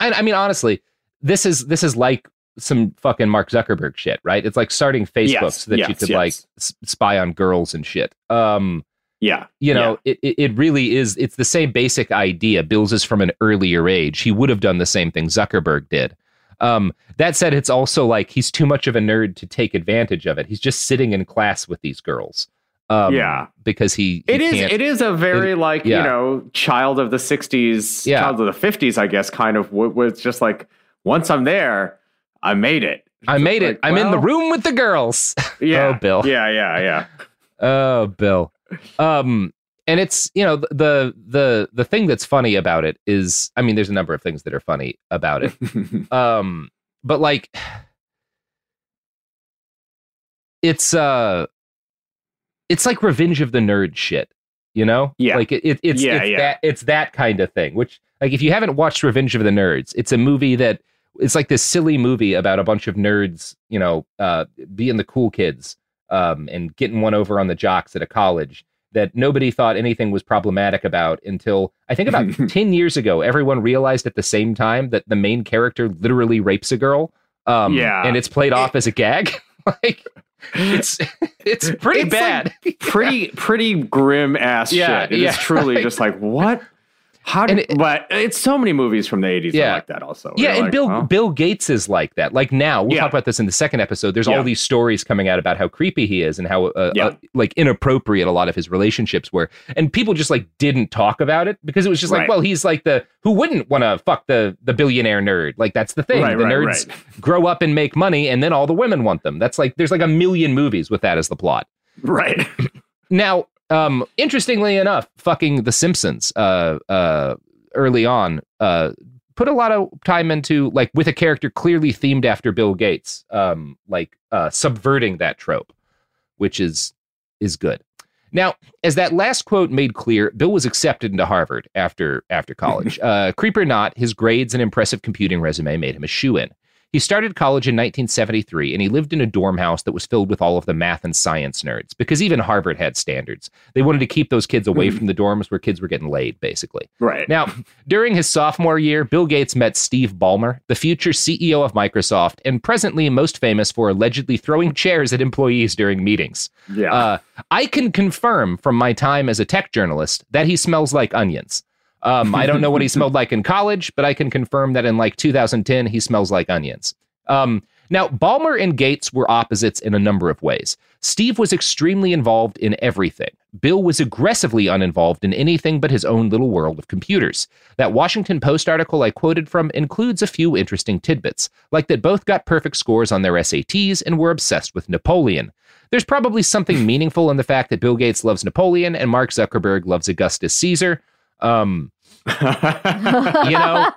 I, I mean honestly, this is this is like some fucking Mark Zuckerberg shit, right? It's like starting Facebook Yes, so that you could yes. like s- spy on girls and shit. Um Yeah, you know, it, it it really is it's the same basic idea. Bill's is from an earlier age. He would have done the same thing Zuckerberg did. Um, that said, it's also like he's too much of a nerd to take advantage of it. He's just sitting in class with these girls. Um, Yeah. because he, he It is. It is a very it- like yeah. you know child of the '60s, Yeah. child of the '50s, I guess. Kind of was just like once I'm there, I made it. I made it. I'm in the room with the girls. Yeah, oh, Bill. Yeah, yeah, yeah. Oh, Bill. Um, and it's you know the the the thing that's funny about it is, I mean, there's a number of things that are funny about it. um, but like, it's uh, it's like Revenge of the Nerd shit. You know, Yeah. like it, it it's Yeah, it's yeah. that it's that kind of thing. Which like if you haven't watched Revenge of the Nerds, it's a movie that it's like this silly movie about a bunch of nerds, you know, uh, being the cool kids um, and getting one over on the jocks at a college that nobody thought anything was problematic about until I think about 10 years ago, everyone realized at the same time that the main character literally rapes a girl. Um, Yeah. And it's played off as a gag. like, it's, it's pretty It's, bad. like, pretty pretty grim ass Yeah, shit. It is yeah, truly just like what? How did? it, but it's so many movies from the '80s that Yeah. are like that. Also, Yeah, You're and like, Bill Bill Gates is like that. Like now, we'll Yeah. talk about this in the second episode. There's Yeah. all these stories coming out about how creepy he is and how uh, uh, like inappropriate a lot of his relationships were, and people just like didn't talk about it because it was just like, Right. well, he's like the who wouldn't want to fuck the the billionaire nerd? Like that's the thing. Right, the right, nerds grow up and make money, and then all the women want them. That's like there's like a million movies with that as the plot. right. Now, um, interestingly enough, fucking The Simpsons, uh, uh, early on, uh, put a lot of time into like with a character clearly themed after Bill Gates, um, like uh, subverting that trope, which is is good. Now, as that last quote made clear, Bill was accepted into Harvard after after college. uh, creep or not, his grades and impressive computing resume made him a shoe in. He started college in 1973 and he lived in a dorm house that was filled with all of the math and science nerds because even Harvard had standards. They wanted to keep those kids away from the dorms where kids were getting laid, basically. Right. Now, during his sophomore year, Bill Gates met Steve Ballmer, the future CEO of Microsoft, and presently most famous for allegedly throwing chairs at employees during meetings. Yeah. Uh, I can confirm from my time as a tech journalist that he smells like onions. Um, I don't know what he smelled like in college, but I can confirm that in like 2010, he smells like onions. Um, Now, Ballmer and Gates were opposites in a number of ways. Steve was extremely involved in everything. Bill was aggressively uninvolved in anything but his own little world of computers. That Washington Post article I quoted from includes a few interesting tidbits, like that both got perfect scores on their SATs and were obsessed with Napoleon. There's probably something meaningful in the fact that Bill Gates loves Napoleon and Mark Zuckerberg loves Augustus Caesar. Um, you know,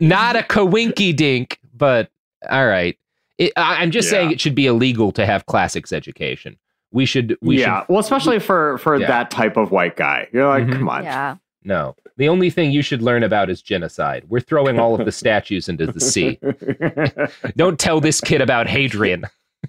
not a coinky dink, but all right. It, I, am just Yeah. saying it should be illegal to have classics education. We should. We yeah, should, well, especially for for Yeah. that type of white guy. You're like, Mhm. come on. Yeah. No, the only thing you should learn about is genocide. We're throwing all of the statues into the sea. Don't tell this kid about Hadrian.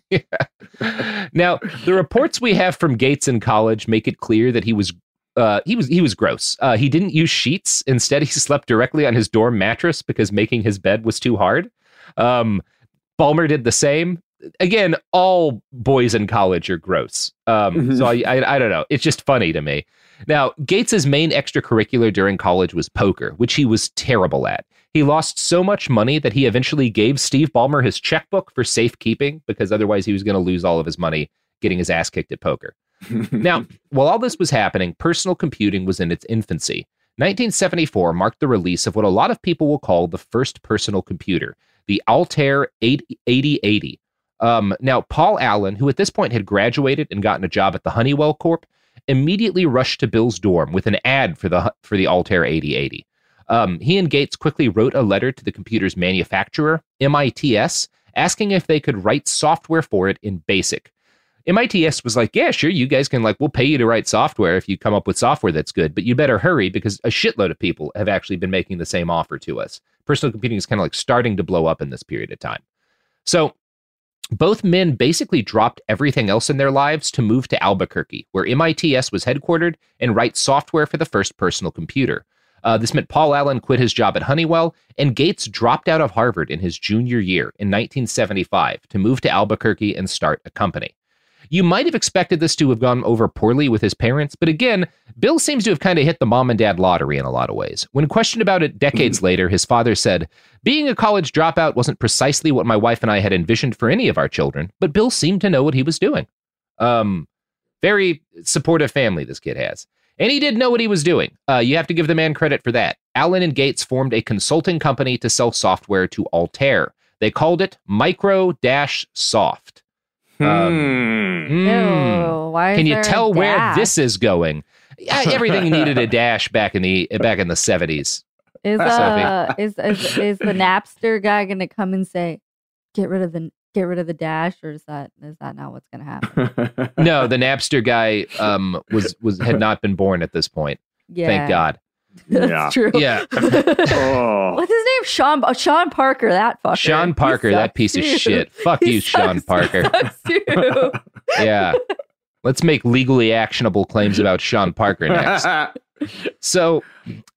now, the reports we have from Gates in college make it clear that he was uh, he was he was gross. Uh, he didn't use sheets. Instead, he slept directly on his dorm mattress because making his bed was too hard. Um, Ballmer did the same. Again, all boys in college are gross. Um, so I, I I don't know. It's just funny to me. Now, Gates's main extracurricular during college was poker, which he was terrible at. He lost so much money that he eventually gave Steve Ballmer his checkbook for safekeeping because otherwise he was going to lose all of his money getting his ass kicked at poker. Now, while all this was happening, personal computing was in its infancy. 1974 marked the release of what a lot of people will call the first personal computer, the Altair 8080. Um, now, Paul Allen, who at this point had graduated and gotten a job at the Honeywell Corp., immediately rushed to Bill's dorm with an ad for the for the Altair 8080. Um, he and Gates quickly wrote a letter to the computer's manufacturer, MITS, asking if they could write software for it in BASIC. MITS was like, "Yeah, sure, you guys can like we'll pay you to write software if you come up with software that's good, but you better hurry because a shitload of people have actually been making the same offer to us. Personal computing is kind of like starting to blow up in this period of time." So, both men basically dropped everything else in their lives to move to Albuquerque, where MITS was headquartered, and write software for the first personal computer. Uh, this meant Paul Allen quit his job at Honeywell, and Gates dropped out of Harvard in his junior year in 1975 to move to Albuquerque and start a company. You might have expected this to have gone over poorly with his parents, but again, Bill seems to have kind of hit the mom and dad lottery in a lot of ways. When questioned about it decades later, his father said, Being a college dropout wasn't precisely what my wife and I had envisioned for any of our children, but Bill seemed to know what he was doing. Um, very supportive family this kid has. And he did know what he was doing. Uh, you have to give the man credit for that. Allen and Gates formed a consulting company to sell software to Altair. They called it Micro Dash Soft. Um, Hmm. mm. Ew, why Can you tell where this is going? Yeah, everything needed a dash back in the back in the seventies. Is uh is, is is the Napster guy gonna come and say, get rid of the get rid of the dash, or is that is that not what's gonna happen? No, the Napster guy um, was was had not been born at this point. Yeah. Thank God. That's Yeah. true. Yeah. Oh. What's his name? Sean oh, Sean Parker. That fucker. Sean Parker, that sucks piece of shit. Fuck He you, Sean Parker. sucks too. Yeah. Let's make legally actionable claims about Sean Parker next. So,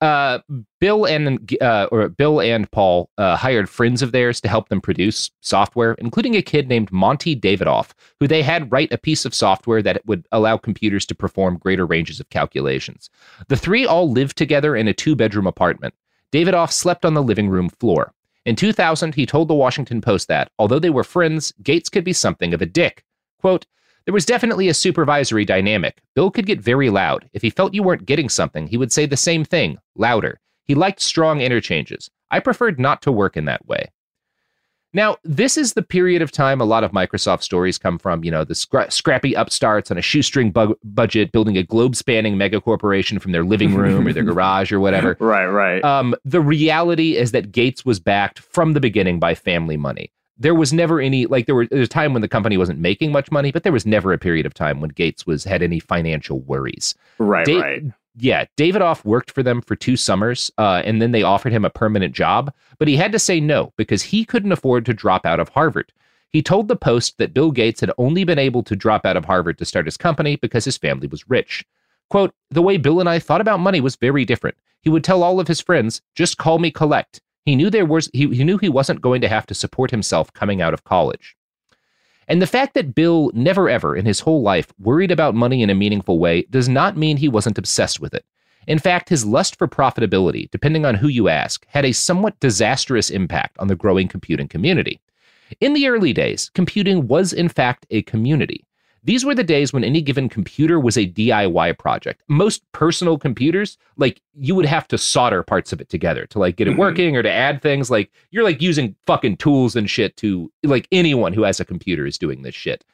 uh, Bill and uh, or Bill and Paul uh, hired friends of theirs to help them produce software, including a kid named Monty Davidoff, who they had write a piece of software that would allow computers to perform greater ranges of calculations. The three all lived together in a two-bedroom apartment. Davidoff slept on the living room floor. In 2000, he told the Washington Post that, although they were friends, Gates could be something of a dick. Quote, there was definitely a supervisory dynamic. Bill could get very loud. If he felt you weren't getting something, he would say the same thing, louder. He liked strong interchanges. I preferred not to work in that way. Now, this is the period of time a lot of Microsoft stories come from. You know, the scra- scrappy upstarts on a shoestring bu- budget building a globe spanning mega corporation from their living room or their garage or whatever. Right, right. Um, the reality is that Gates was backed from the beginning by family money. There was never any like there, were, there was a time when the company wasn't making much money, but there was never a period of time when Gates was had any financial worries. right, Da- right. Yeah, Davidoff worked for them for two summers, uh, and then they offered him a permanent job, but he had to say no because he couldn't afford to drop out of Harvard. He told the Post that Bill Gates had only been able to drop out of Harvard to start his company because his family was rich. Quote, the way Bill and I thought about money was very different. He would tell all of his friends, just call me collect. He knew there was he, he knew he wasn't going to have to support himself coming out of college. And the fact that Bill never ever in his whole life worried about money in a meaningful way does not mean he wasn't obsessed with it. In fact, his lust for profitability, depending on who you ask, had a somewhat disastrous impact on the growing computing community. In the early days, computing was in fact a community. These were the days when any given computer was a DIY project. Most personal computers, like you would have to solder parts of it together to like get it Mm-hmm. working or to add things. Like you're like using fucking tools and shit to like anyone who has a computer is doing this shit.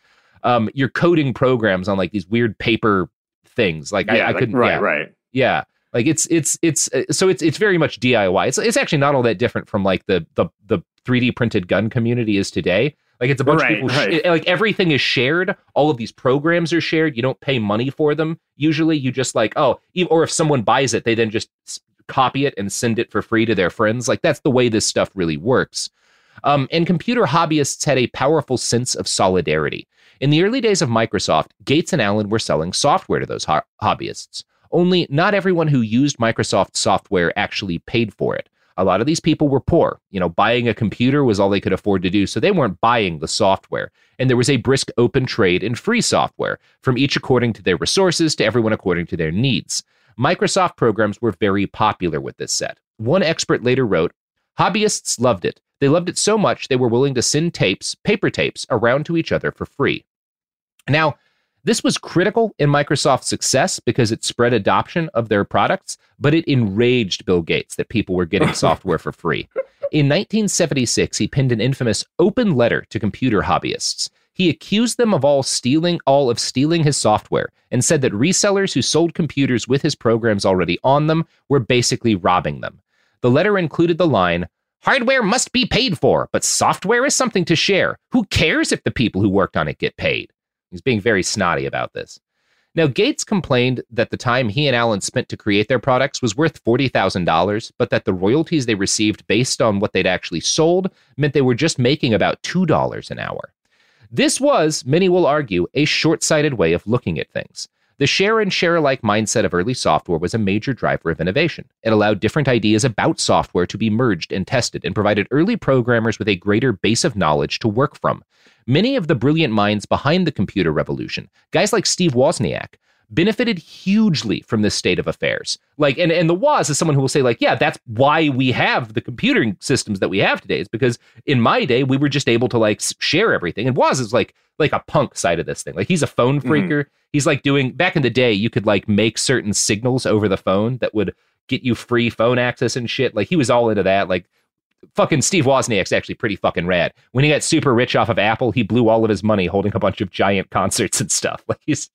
Um, you're coding programs on like these weird paper things. Like I, I like- couldn't. right, yeah. right. Yeah. Like it's it's it's uh, so it's it's very much DIY. It's it's actually not all that different from like the the the 3D printed gun community is today. Like it's a bunch Right, of people. right. like everything is shared. All of these programs are shared. You don't pay money for them. Usually, you just like oh, or if someone buys it, they then just copy it and send it for free to their friends. Like that's the way this stuff really works. Um, and computer hobbyists had a powerful sense of solidarity. In the early days of Microsoft, Gates and Allen were selling software to those ho- hobbyists. Only not everyone who used Microsoft software actually paid for it. A lot of these people were poor. You know, buying a computer was all they could afford to do, so they weren't buying the software. And there was a brisk open trade in free software, from each according to their resources to everyone according to their needs. Microsoft programs were very popular with this set. One expert later wrote Hobbyists loved it. They loved it so much they were willing to send tapes, paper tapes, around to each other for free. Now, this was critical in Microsoft's success because it spread adoption of their products, but it enraged Bill Gates that people were getting software for free. In 1976, he penned an infamous open letter to computer hobbyists. He accused them of all stealing all of stealing his software and said that resellers who sold computers with his programs already on them were basically robbing them. The letter included the line, Hardware must be paid for, but software is something to share. Who cares if the people who worked on it get paid? He's being very snotty about this. Now, Gates complained that the time he and Allen spent to create their products was worth $40,000, but that the royalties they received based on what they'd actually sold meant they were just making about $2 an hour. This was, many will argue, a short sighted way of looking at things. The share and share alike mindset of early software was a major driver of innovation. It allowed different ideas about software to be merged and tested and provided early programmers with a greater base of knowledge to work from. Many of the brilliant minds behind the computer revolution, guys like Steve Wozniak, benefited hugely from this state of affairs. Like, and, and the Woz is someone who will say, like, yeah, that's why we have the computing systems that we have today. Is because in my day we were just able to like share everything. And Woz is like like a punk side of this thing. Like he's a phone mm-hmm. phreaker. He's like doing back in the day, you could like make certain signals over the phone that would get you free phone access and shit. Like he was all into that. Like fucking Steve Wozniak's actually pretty fucking rad. When he got super rich off of Apple, he blew all of his money holding a bunch of giant concerts and stuff. Like he's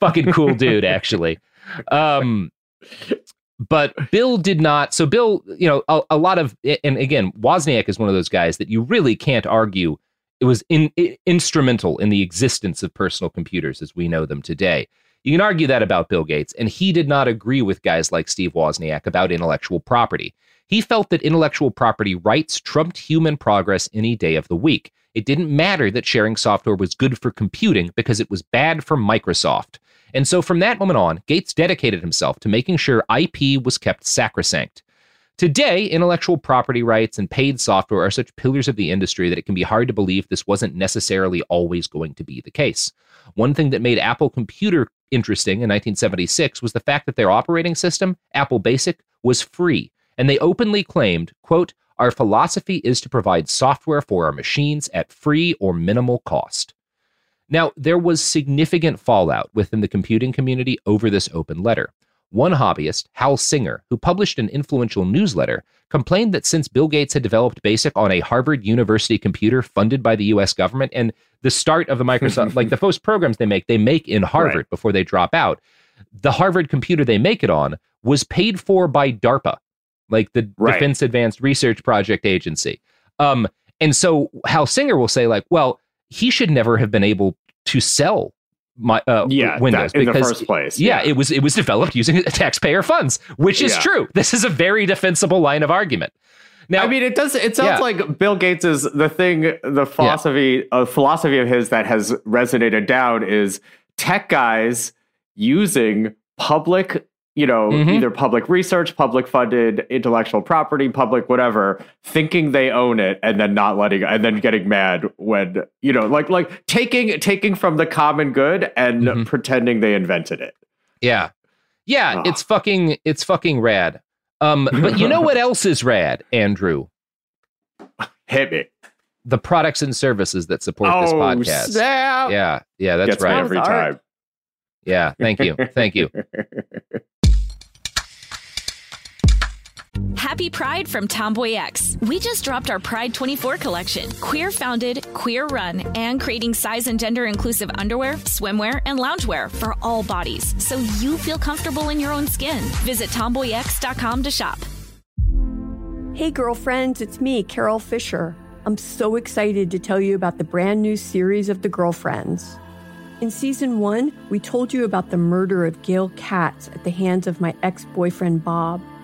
fucking cool dude, actually. Um, but Bill did not. So Bill, you know, a, a lot of, and again, Wozniak is one of those guys that you really can't argue. It was in, i- instrumental in the existence of personal computers as we know them today. You can argue that about Bill Gates, and he did not agree with guys like Steve Wozniak about intellectual property. He felt that intellectual property rights trumped human progress any day of the week. It didn't matter that sharing software was good for computing because it was bad for Microsoft. And so from that moment on, Gates dedicated himself to making sure IP was kept sacrosanct. Today, intellectual property rights and paid software are such pillars of the industry that it can be hard to believe this wasn't necessarily always going to be the case. One thing that made Apple Computer interesting in 1976 was the fact that their operating system, Apple Basic, was free, and they openly claimed, quote, our philosophy is to provide software for our machines at free or minimal cost. Now, there was significant fallout within the computing community over this open letter. One hobbyist, Hal Singer, who published an influential newsletter, complained that since Bill Gates had developed BASIC on a Harvard University computer funded by the US government, and the start of the Microsoft, like the first programs they make, they make in Harvard Right. before they drop out. The Harvard computer they make it on was paid for by DARPA, like the Right. Defense Advanced Research Project Agency. Um, and so Hal Singer will say, like, well, he should never have been able to sell my uh, Yeah, Windows that- in the first place, Yeah, yeah. it was it was developed using taxpayer funds, which is Yeah. true. This is a very defensible line of argument. Now, I mean, it does. It sounds Yeah. like Bill Gates is the thing. The philosophy, a philosophy of his that has resonated down is tech guys using public, you know, Mhm. either public research, public funded intellectual property, public whatever, thinking they own it, and then not letting, and then getting mad when you know, like like taking taking from the common good and Mm-hmm. pretending they invented it. Yeah. Yeah, it's fucking it's fucking rad. Um, but you know what else is rad, Andrew? Hit me. the products and services that support this Oh, podcast. snap. Yeah, yeah, that's Gets me right. every time. Yeah, thank you, thank you. Happy Pride from TomboyX. We just dropped our Pride 24 collection. Queer founded, queer run, and creating size and gender inclusive underwear, swimwear, and loungewear for all bodies so you feel comfortable in your own skin. Visit tomboyx.com to shop. Hey, girlfriends, it's me, Carol Fisher. I'm so excited to tell you about the brand new series of The Girlfriends. In season one, we told you about the murder of Gail Katz at the hands of my ex boyfriend Bob.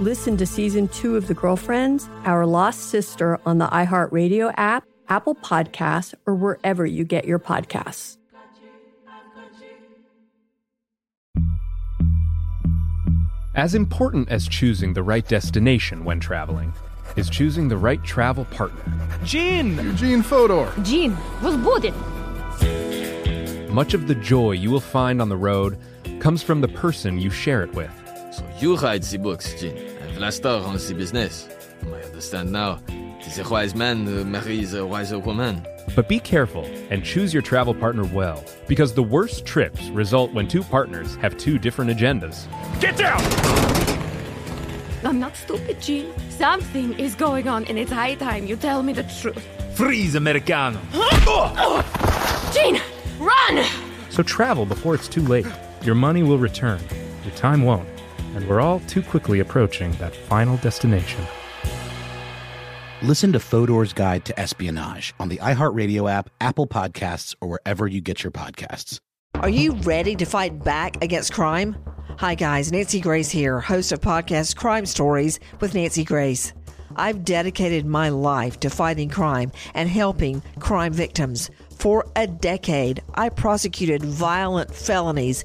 Listen to season two of The Girlfriends, Our Lost Sister on the iHeartRadio app, Apple Podcasts, or wherever you get your podcasts. As important as choosing the right destination when traveling is choosing the right travel partner. Gene! Eugene Fodor! Gene, was booted! Much of the joy you will find on the road comes from the person you share it with. So you write the books, Gene, and Vlasta runs the business. I understand now. It is a wise man uh, marries a wiser woman. But be careful and choose your travel partner well, because the worst trips result when two partners have two different agendas. Get down! I'm not stupid, Gene. Something is going on, and it's high time you tell me the truth. Freeze, Americano. Gene, run! So travel before it's too late. Your money will return, your time won't, and we're all too quickly approaching that final destination. Listen to Fodor's Guide to Espionage on the iHeartRadio app, Apple Podcasts, or wherever you get your podcasts. Are you ready to fight back against crime? Hi, guys. Nancy Grace here, host of podcast Crime Stories with Nancy Grace. I've dedicated my life to fighting crime and helping crime victims. For a decade, I prosecuted violent felonies,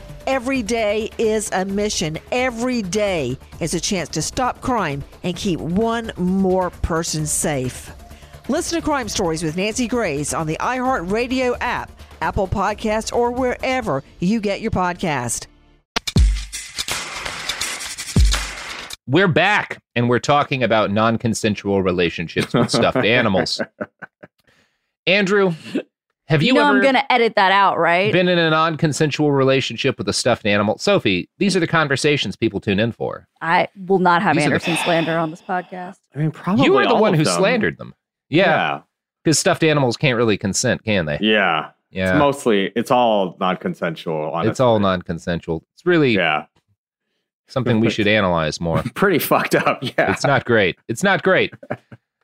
Every day is a mission. Every day is a chance to stop crime and keep one more person safe. Listen to Crime Stories with Nancy Grace on the iHeartRadio app, Apple Podcasts, or wherever you get your podcast. We're back and we're talking about non consensual relationships with stuffed animals. Andrew, have you, You know ever I'm going to edit that out, right? been in a non consensual relationship with a stuffed animal? Sophie, these are the conversations people tune in for. I will not have These are the- Anderson slander on this podcast. I mean, probably you were the all one who them. slandered them. Yeah. Because stuffed animals can't really consent, can they? Yeah. Yeah. It's mostly, it's all non consensual. It's all non consensual. It's really yeah. something we should analyze more. Pretty fucked up. Yeah. It's not great. It's not great.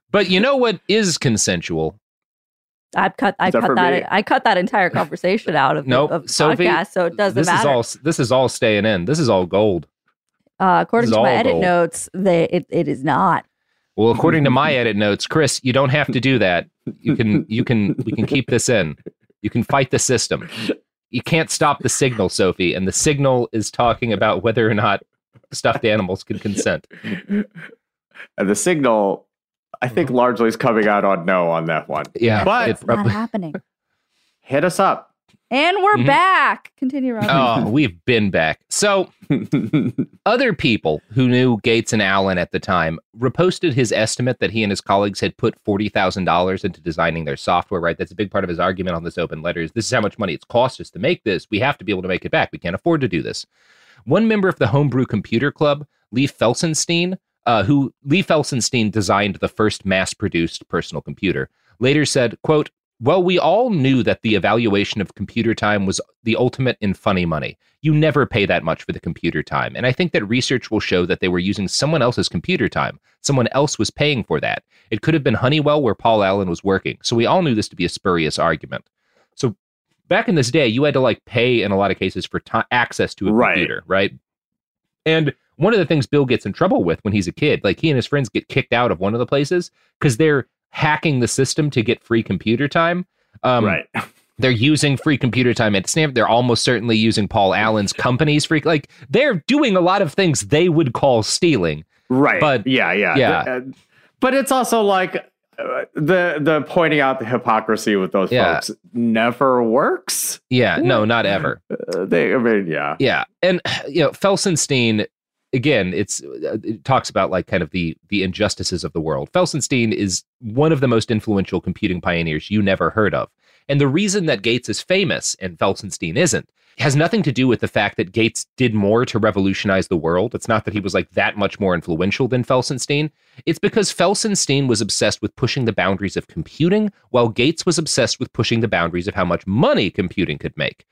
But you know what is consensual? I've cut. I cut for that. me. I cut that entire conversation out of the of Sophie, podcast, so it doesn't this matter. is all this is all staying in. This is all gold. uh, according to my edit gold. notes, they it, it is not. Well, according to my edit notes, Chris, you don't have to do that. You can you can we can keep this in. You can fight the system. You can't stop the signal, Sophie, and the signal is talking about whether or not stuffed animals can consent. And the signal, I think, largely is coming out on no on that one. Yeah, But it Not happening. hit us up. And we're Mhm. back. Continue, Rob. Oh, we've been back. So, other people who knew Gates and Allen at the time reposted his estimate that he and his colleagues had put $40,000 into designing their software, right? That's a big part of his argument on this open letter is this is how much money it's cost us to make this. We have to be able to make it back. We can't afford to do this. One member of the Homebrew Computer Club, Lee Felsenstein, uh, who Lee Felsenstein designed the first mass-produced personal computer, later said, quote, well, we all knew that the evaluation of computer time was the ultimate in funny money. You never pay that much for the computer time. And I think that research will show that they were using someone else's computer time. Someone else was paying for that. It could have been Honeywell where Paul Allen was working. So we all knew this to be a spurious argument. So back in this day, you had to like pay in a lot of cases for ti access to a Right. computer, right? And one of the things Bill gets in trouble with when he's a kid, like he and his friends get kicked out of one of the places because they're hacking the system to get free computer time. Um, Right. They're using free computer time at Stanford. They're almost certainly using Paul Allen's company's free. Like they're doing a lot of things they would call stealing. Right. But yeah, yeah, yeah. Uh, But it's also like uh, the the pointing out the hypocrisy with those Yeah. folks never works. Yeah, no, not ever. Uh, they, I mean, yeah, Yeah, and you know, Felsenstein again, it's uh, it talks about like kind of the the injustices of the world. Felsenstein is one of the most influential computing pioneers you never heard of. And the reason that Gates is famous and Felsenstein isn't has nothing to do with the fact that Gates did more to revolutionize the world. It's not that he was like that much more influential than Felsenstein. It's because Felsenstein was obsessed with pushing the boundaries of computing, while Gates was obsessed with pushing the boundaries of how much money computing could make.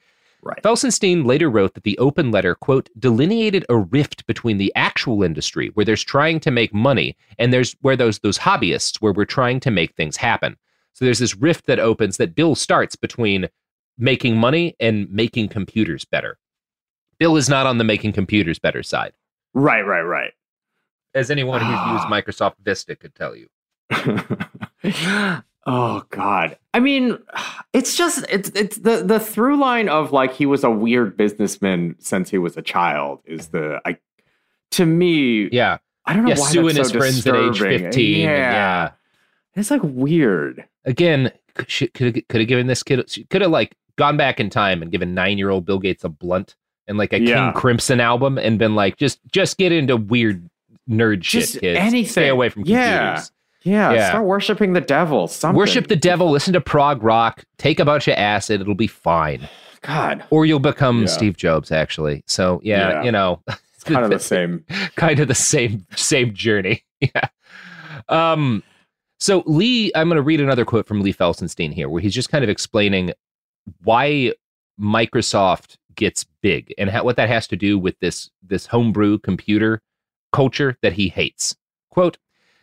Right. Felsenstein later wrote that the open letter, quote, delineated a rift between the actual industry where there's trying to make money and there's where those those hobbyists where we're trying to make things happen. So there's this rift that opens that Bill starts between making money and making computers better. Bill is not on the making computers better side. right, right, right. As anyone who's ah. used Microsoft Vista could tell you. oh God. I mean, it's just it's it's the the through line of like he was a weird businessman since he was a child is the I to me. Yeah. I don't know Yeah, why suing that's so his friends at age disturbing. 15 Yeah. yeah. It's like weird. Again, could could have given this kid could have like gone back in time and given nine year old Bill Gates a blunt and like a Yeah. King Crimson album and been like just just get into weird nerd Just shit, kids. anything. Stay away from computers. Yeah. Yeah, Yeah. start worshiping the devil. Something. Worship the devil, listen to prog rock, take a bunch of acid, it'll be fine. God. Or you'll become Yeah. Steve Jobs, actually. So yeah, Yeah. you know, It's kind of the same. kind of the same same journey. Yeah. Um so Lee, I'm going to read another quote from Lee Felsenstein here where he's just kind of explaining why Microsoft gets big and how, what that has to do with this this homebrew computer culture that he hates. Quote,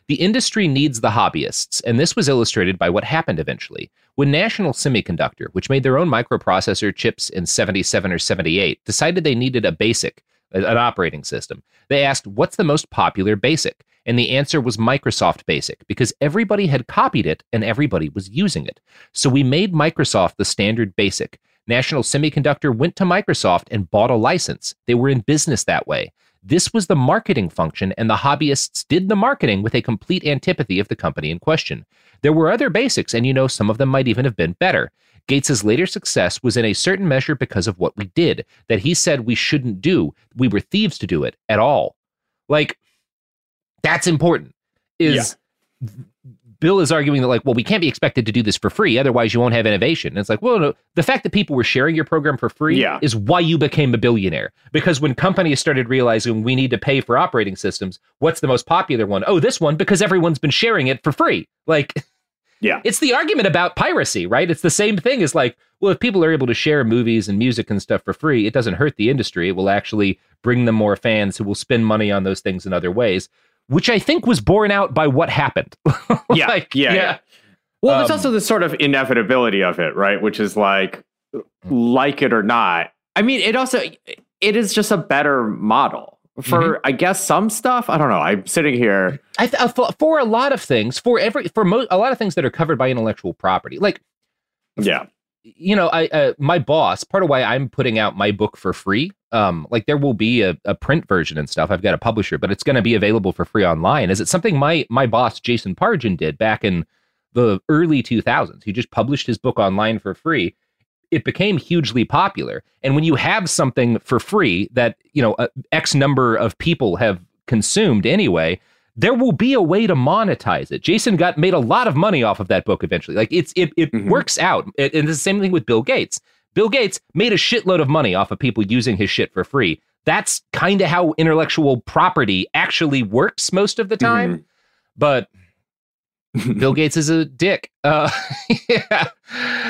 the industry needs the hobbyists, and this was illustrated by what happened eventually. When National Semiconductor, which made their own microprocessor chips in 77 or 78, decided they needed a basic, an operating system, they asked, What's the most popular basic? And the answer was Microsoft Basic, because everybody had copied it and everybody was using it. So we made Microsoft the standard basic. National Semiconductor went to Microsoft and bought a license. They were in business that way. This was the marketing function, and the hobbyists did the marketing with a complete antipathy of the company in question. There were other basics, and you know, some of them might even have been better. Gates's later success was in a certain measure because of what we did, that he said we shouldn't do. We were thieves to do it at all. Like, that's important. Is Bill is arguing that, like, well, we can't be expected to do this for free, otherwise you won't have innovation. And it's like, well, no, the fact that people were sharing your program for free Yeah. is why you became a billionaire. Because when companies started realizing we need to pay for operating systems, what's the most popular one? Oh, this one, because everyone's been sharing it for free. Like, Yeah. it's the argument about piracy, right? It's the same thing as like, well, if people are able to share movies and music and stuff for free, it doesn't hurt the industry. It will actually bring them more fans who will spend money on those things in other ways, which I think was borne out by what happened. yeah, Like, yeah, yeah. yeah. Well, there's Um, also the sort of inevitability of it, right? Which is like, like it or not. I mean, it also it is just a better model for, I guess, some stuff. I don't know. I'm sitting here. I th- uh, for, for a lot of things, for every for mo- a lot of things that are covered by intellectual property, like Yeah, you know, I uh, my boss. Part of why I'm putting out my book for free, um, like there will be a, a print version and stuff. I've got a publisher, but it's going to be available for free online. Is it something my my boss Jason Pargin did back in the early 2000s? He just published his book online for free. it became hugely popular. And when you have something for free that, you know, a X number of people have consumed anyway, there will be a way to monetize it. Jason got made a lot of money off of that book eventually. Like it's it it Mm-hmm. works out. It- and it's the same thing with Bill Gates. Bill Gates made a shitload of money off of people using his shit for free. That's kind of how intellectual property actually works most of the time. Mm-hmm. But Bill Gates is a dick. Uh, yeah.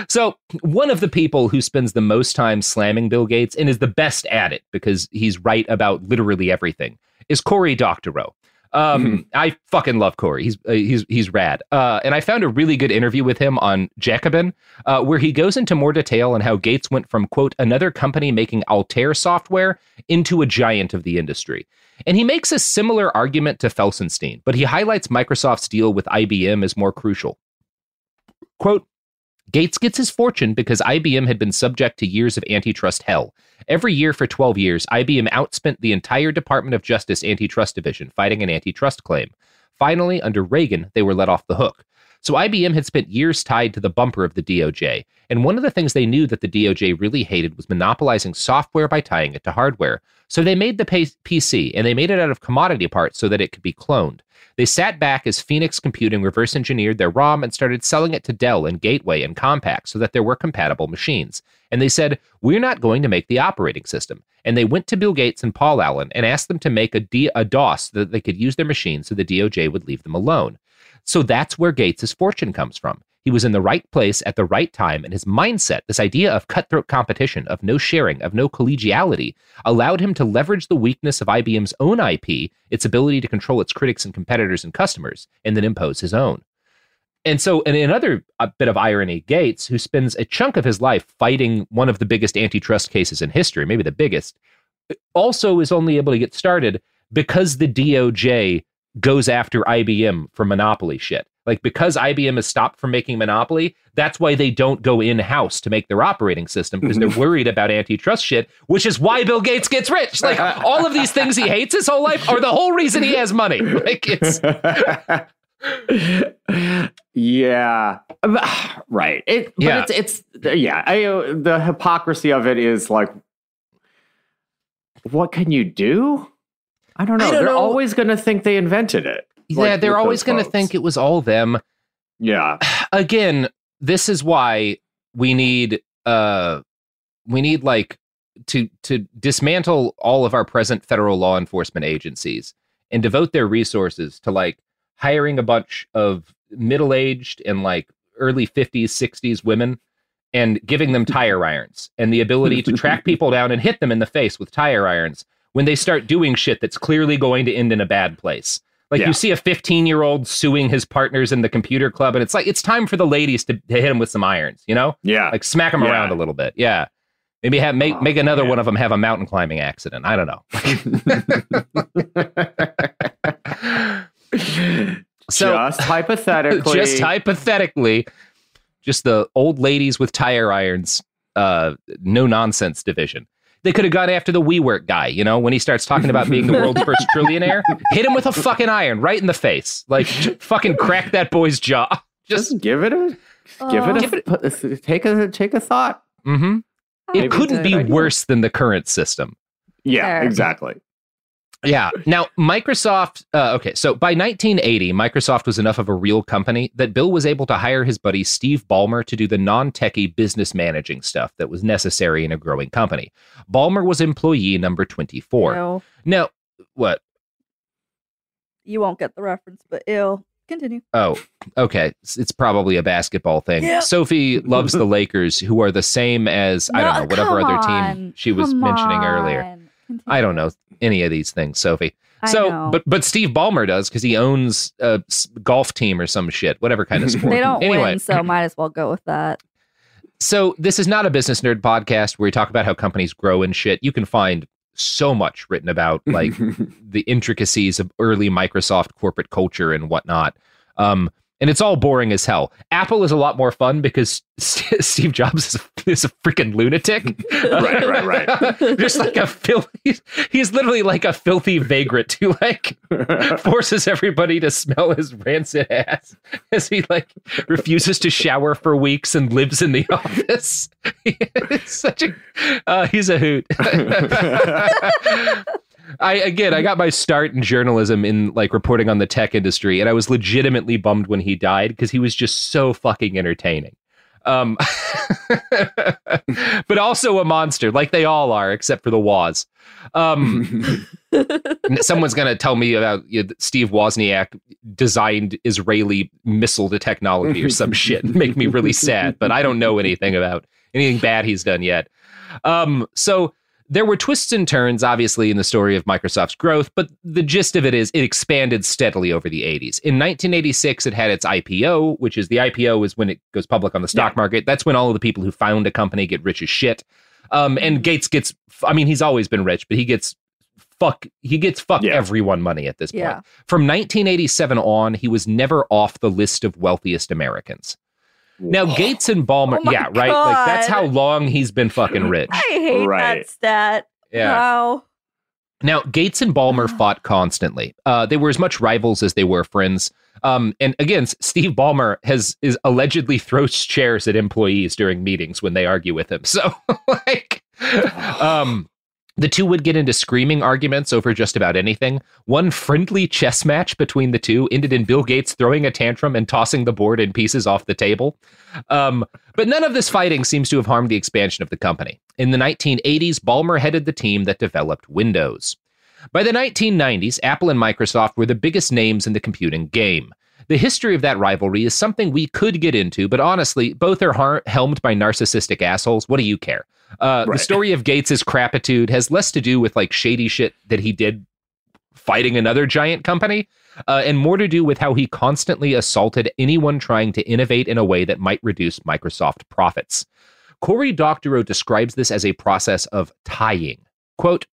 So, one of the people who spends the most time slamming Bill Gates and is the best at it because he's right about literally everything is Cory Doctorow. Um, I fucking love Cory. He's uh, he's he's rad. Uh, and I found a really good interview with him on Jacobin, uh, where he goes into more detail on how Gates went from quote another company making Altair software into a giant of the industry. And he makes a similar argument to Felsenstein, but he highlights Microsoft's deal with IBM as more crucial. Quote, Gates gets his fortune because IBM had been subject to years of antitrust hell. Every year for 12 years, IBM outspent the entire Department of Justice antitrust division fighting an antitrust claim. Finally, under Reagan, they were let off the hook. So IBM had spent years tied to the bumper of the DOJ, and one of the things they knew that the DOJ really hated was monopolizing software by tying it to hardware. So they made the PC, and they made it out of commodity parts so that it could be cloned. They sat back as Phoenix Computing reverse engineered their ROM and started selling it to Dell and Gateway and Compaq so that there were compatible machines. And they said, We're not going to make the operating system. And they went to Bill Gates and Paul Allen and asked them to make a, D- a DOS so that they could use their machine so the DOJ would leave them alone. So that's where Gates' fortune comes from. He was in the right place at the right time, and his mindset, this idea of cutthroat competition, of no sharing, of no collegiality, allowed him to leverage the weakness of IBM's own IP, its ability to control its critics and competitors and customers, and then impose his own. And so, in another uh, bit of irony, Gates, who spends a chunk of his life fighting one of the biggest antitrust cases in history, maybe the biggest, also is only able to get started because the DOJ goes after IBM for monopoly shit. Like because IBM has stopped from making monopoly, that's why they don't go in house to make their operating system because they're mm-hmm. worried about antitrust shit, which is why Bill Gates gets rich. Like all of these things he hates his whole life are the whole reason he has money. Like it's yeah right it but Yeah. it's it's yeah I, the hypocrisy of it is like what can you do i don't know I don't they're know. always going to think they invented it yeah, like, they're always going to think it was all them. yeah again, this is why we need uh we need like to to dismantle all of our present federal law enforcement agencies and devote their resources to like hiring a bunch of middle-aged and like early 50s 60s women and giving them tire irons and the ability to track people down and hit them in the face with tire irons when they start doing shit that's clearly going to end in a bad place like Yeah. you see a 15 year old suing his partners in the computer club, and it's like it's time for the ladies to, to hit him with some irons, you know? Yeah. Like smack him Yeah. around a little bit. Yeah. Maybe have make, make another one of them have a mountain climbing accident. I don't know. So- just hypothetically just hypothetically, just the old ladies with tire irons, uh, no nonsense division. They could have gone after the WeWork guy, you know, when he starts talking about being the world's first trillionaire. Hit him with a fucking iron right in the face. Like, fucking crack that boy's jaw. just give it a give Uh, it a take a take a thought Mm-hmm. Maybe It couldn't be idea. worse than the current system. yeah Fair. exactly Yeah. Now, Microsoft, uh, okay, so by 1980, Microsoft was enough of a real company that Bill was able to hire his buddy Steve Ballmer to do the non techie business managing stuff that was necessary in a growing company. Ballmer was employee number 24. Ew. Now, what? You won't get the reference, but ill. Continue. Oh, okay. It's- probably a basketball thing. Yeah. Sophie loves the Lakers, who are the same as, I don't know, whatever other team she was Come mentioning earlier. On. I don't know any of these things, Sophie. So, but but Steve Ballmer does because he owns a golf team or some shit, whatever kind of sport. They don't anyway, win, so might as well go with that. so this is not a business nerd podcast where we talk about how companies grow and shit. You can find so much written about like the intricacies of early Microsoft corporate culture and whatnot. Um, and it's all boring as hell. Apple is a lot more fun because Steve Jobs is a, is a freaking lunatic. right, right, right. Just like a filthy, he's literally like a filthy vagrant who like forces everybody to smell his rancid ass as he like refuses to shower for weeks and lives in the office. He's such a, uh, he's a hoot. I again, I got my start in journalism in like reporting on the tech industry, and I was legitimately bummed when he died because he was just so fucking entertaining. Um, but also a monster, like they all are, except for the Woz. Um, someone's gonna tell me about you know, Steve Wozniak designed Israeli missile to technology or some shit, make me really sad. But I don't know anything about anything bad he's done yet. Um, so there were twists and turns, obviously, in the story of Microsoft's growth, but the gist of it is it expanded steadily over the 80s. In 1986, it had its IPO, which is the IPO is when it goes public on the stock yeah. market. That's when all of the people who found a company get rich as shit. Um, and Gates gets, I mean, he's always been rich, but he gets fuck, he gets fuck yeah. everyone money at this point. Yeah. From 1987 on, he was never off the list of wealthiest Americans. Now Gates and Ballmer, oh yeah, right. God. Like that's how long he's been fucking rich. I hate right. that stat. Yeah. Wow. Now Gates and Ballmer fought constantly. Uh, they were as much rivals as they were friends. Um, and again, Steve Ballmer has is allegedly throws chairs at employees during meetings when they argue with him. So like, um, the two would get into screaming arguments over just about anything. One friendly chess match between the two ended in Bill Gates throwing a tantrum and tossing the board in pieces off the table. Um, but none of this fighting seems to have harmed the expansion of the company. In the 1980s, Ballmer headed the team that developed Windows. By the 1990s, Apple and Microsoft were the biggest names in the computing game. The history of that rivalry is something we could get into, but honestly, both are har- helmed by narcissistic assholes. What do you care? Uh, right. The story of Gates's crapitude has less to do with like shady shit that he did fighting another giant company, uh, and more to do with how he constantly assaulted anyone trying to innovate in a way that might reduce Microsoft profits. Cory Doctorow describes this as a process of tying. Quote,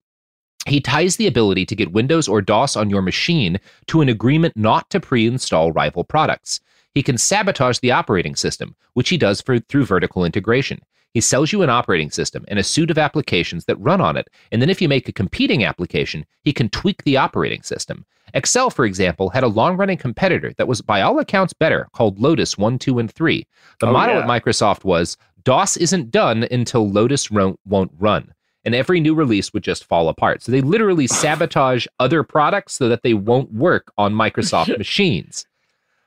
he ties the ability to get Windows or DOS on your machine to an agreement not to pre install rival products. He can sabotage the operating system, which he does for, through vertical integration. He sells you an operating system and a suite of applications that run on it, and then if you make a competing application, he can tweak the operating system. Excel, for example, had a long running competitor that was, by all accounts, better, called Lotus 1, 2, and 3. The oh, model yeah. at Microsoft was DOS isn't done until Lotus won't run and every new release would just fall apart. So they literally sabotage other products so that they won't work on Microsoft machines.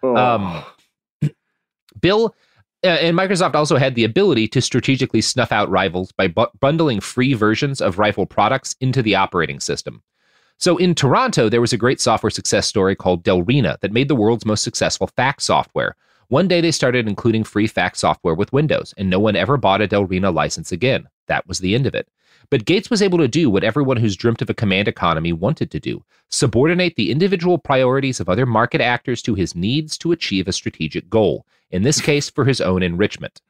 Oh. Um, Bill Uh, and Microsoft also had the ability to strategically snuff out rivals by bu- bundling free versions of rival products into the operating system. So in Toronto, there was a great software success story called Delrina that made the world's most successful fax software. One day they started including free fax software with Windows, and no one ever bought a Delrina license again. That was the end of it. But Gates was able to do what everyone who's dreamt of a command economy wanted to do subordinate the individual priorities of other market actors to his needs to achieve a strategic goal, in this case, for his own enrichment.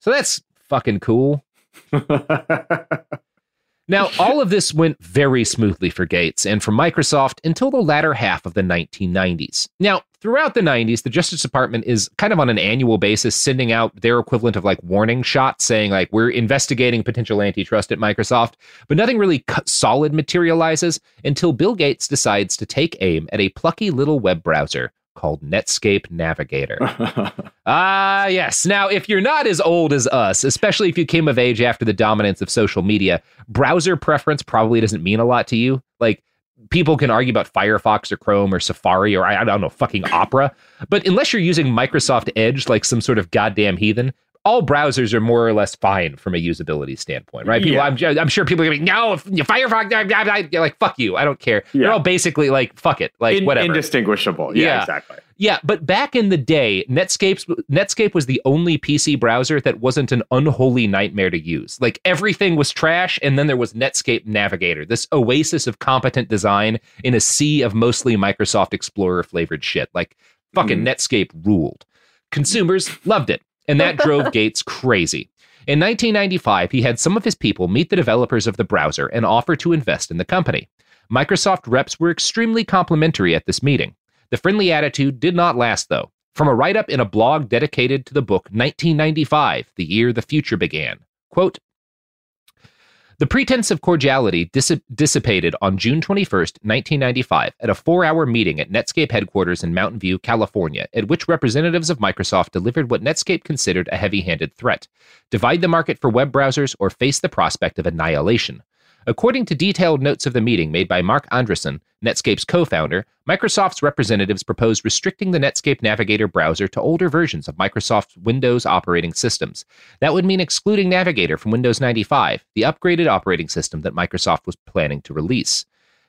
So that's fucking cool. Now, all of this went very smoothly for Gates and for Microsoft until the latter half of the 1990s. Now, throughout the 90s, the Justice Department is kind of on an annual basis sending out their equivalent of like warning shots saying, like, we're investigating potential antitrust at Microsoft, but nothing really solid materializes until Bill Gates decides to take aim at a plucky little web browser called Netscape Navigator. Ah, uh, yes. Now, if you're not as old as us, especially if you came of age after the dominance of social media, browser preference probably doesn't mean a lot to you. Like, people can argue about Firefox or Chrome or Safari or I, I don't know, fucking Opera. But unless you're using Microsoft Edge like some sort of goddamn heathen, all browsers are more or less fine from a usability standpoint, right? People, yeah. I'm, I'm sure people are going to be, no, Firefox, blah, blah, blah. You're like, fuck you. I don't care. Yeah. They're all basically like, fuck it. Like, in, whatever. Indistinguishable. Yeah, yeah, exactly. Yeah, but back in the day, Netscape Netscape was the only PC browser that wasn't an unholy nightmare to use. Like everything was trash, and then there was Netscape Navigator, this oasis of competent design in a sea of mostly Microsoft Explorer flavored shit. Like fucking mm. Netscape ruled. Consumers loved it and that drove Gates crazy. In 1995, he had some of his people meet the developers of the browser and offer to invest in the company. Microsoft reps were extremely complimentary at this meeting. The friendly attitude did not last, though. from a write up in a blog dedicated to the book 1995, the year the future began. Quote, the pretense of cordiality dis- dissipated on June 21st, 1995, at a four hour meeting at Netscape headquarters in Mountain View, California, at which representatives of Microsoft delivered what Netscape considered a heavy handed threat divide the market for web browsers or face the prospect of annihilation. According to detailed notes of the meeting made by Marc Andreessen, Netscape's co founder, Microsoft's representatives proposed restricting the Netscape Navigator browser to older versions of Microsoft's Windows operating systems. That would mean excluding Navigator from Windows 95, the upgraded operating system that Microsoft was planning to release.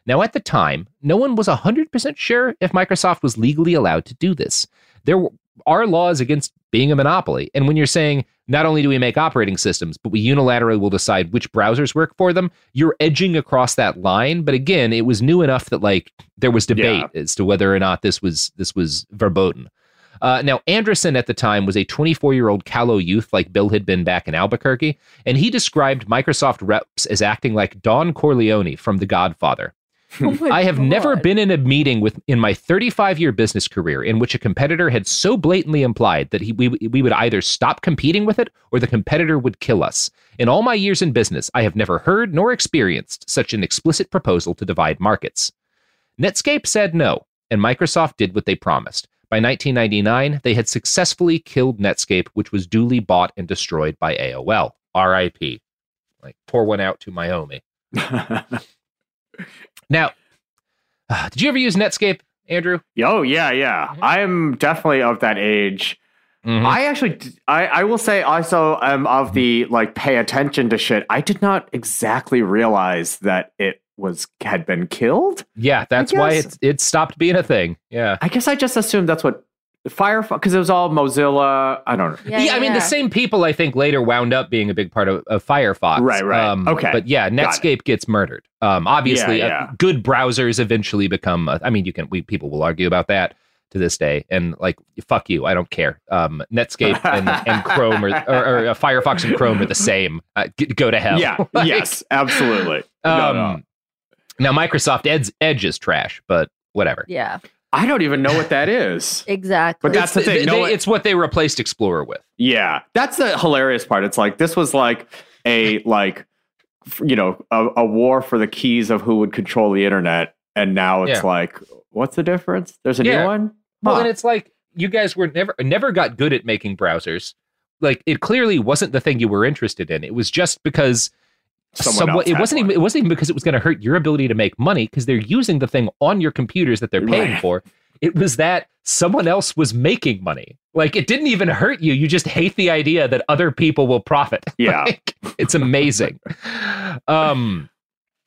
Now, at the time, no one was 100% sure if Microsoft was legally allowed to do this. There are laws against being a monopoly. And when you're saying not only do we make operating systems, but we unilaterally will decide which browsers work for them, you're edging across that line. But again, it was new enough that like there was debate yeah. as to whether or not this was this was verboten. Uh, now, Andreessen at the time was a 24 year old callow youth like Bill had been back in Albuquerque, and he described Microsoft reps as acting like Don Corleone from The Godfather. Oh I have God. never been in a meeting with in my 35 year business career in which a competitor had so blatantly implied that he, we, we would either stop competing with it or the competitor would kill us. In all my years in business, I have never heard nor experienced such an explicit proposal to divide markets. Netscape said no, and Microsoft did what they promised. By 1999, they had successfully killed Netscape, which was duly bought and destroyed by AOL. RIP. Like, pour one out to my homie. Now, uh, did you ever use Netscape, Andrew? Oh yeah, yeah. Mm-hmm. I'm definitely of that age. Mm-hmm. I actually, I, I will say also am of the like pay attention to shit. I did not exactly realize that it was had been killed. Yeah, that's why it it stopped being a thing. Yeah, I guess I just assumed that's what Firefox because it was all Mozilla. I don't know. Yeah, yeah, I mean the same people I think later wound up being a big part of, of Firefox. Right, right. Um, okay, but yeah, Netscape gets murdered. Um, obviously, yeah, uh, good browsers eventually become. Uh, I mean, you can. We people will argue about that to this day, and like fuck you, I don't care. Um, Netscape and, and Chrome or, or, or uh, Firefox and Chrome are the same. Uh, g- go to hell. Yeah. like, yes. Absolutely. Um, no, no. Now Microsoft Edge, Edge is trash, but whatever. Yeah. I don't even know what that is. exactly. But that's the thing. no, it's what they replaced Explorer with. Yeah, that's the hilarious part. It's like this was like a like you know a, a war for the keys of who would control the internet, and now it's yeah. like, what's the difference? There's a yeah. new one. Huh. Well, and it's like you guys were never never got good at making browsers. Like it clearly wasn't the thing you were interested in. It was just because Someone it wasn't even it wasn't even because it was going to hurt your ability to make money because they're using the thing on your computers that they're paying right. for. It was that someone else was making money. Like it didn't even hurt you. You just hate the idea that other people will profit. Yeah. like, it's amazing. um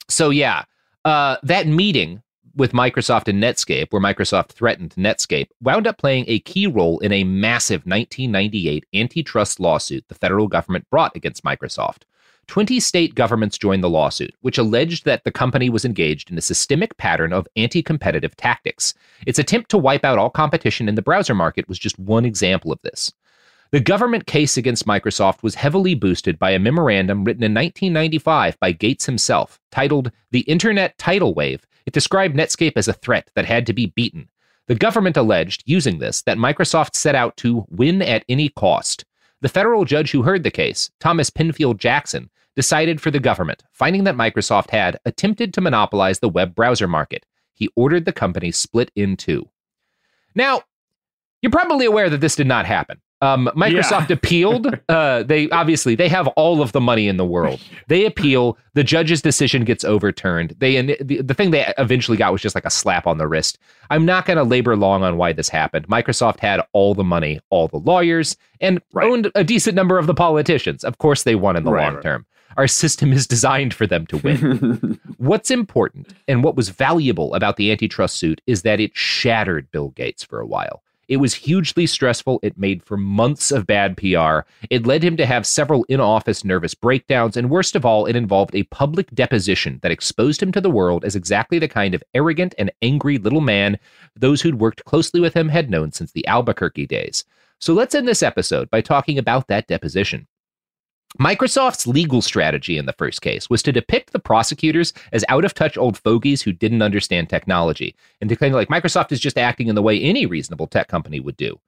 so yeah, uh that meeting with Microsoft and Netscape, where Microsoft threatened Netscape, wound up playing a key role in a massive 1998 antitrust lawsuit the federal government brought against Microsoft. 20 state governments joined the lawsuit, which alleged that the company was engaged in a systemic pattern of anti competitive tactics. Its attempt to wipe out all competition in the browser market was just one example of this. The government case against Microsoft was heavily boosted by a memorandum written in 1995 by Gates himself, titled The Internet Tidal Wave. It described Netscape as a threat that had to be beaten. The government alleged, using this, that Microsoft set out to win at any cost. The federal judge who heard the case, Thomas Penfield Jackson, decided for the government, finding that Microsoft had attempted to monopolize the web browser market. He ordered the company split in two. Now, you're probably aware that this did not happen. Um, Microsoft yeah. appealed. Uh, they obviously they have all of the money in the world. They appeal. The judge's decision gets overturned. They the, the thing they eventually got was just like a slap on the wrist. I'm not going to labor long on why this happened. Microsoft had all the money, all the lawyers, and right. owned a decent number of the politicians. Of course, they won in the right, long term. Our system is designed for them to win. What's important and what was valuable about the antitrust suit is that it shattered Bill Gates for a while. It was hugely stressful. It made for months of bad PR. It led him to have several in office nervous breakdowns. And worst of all, it involved a public deposition that exposed him to the world as exactly the kind of arrogant and angry little man those who'd worked closely with him had known since the Albuquerque days. So let's end this episode by talking about that deposition. Microsoft's legal strategy in the first case was to depict the prosecutors as out of touch old fogies who didn't understand technology and to claim like Microsoft is just acting in the way any reasonable tech company would do.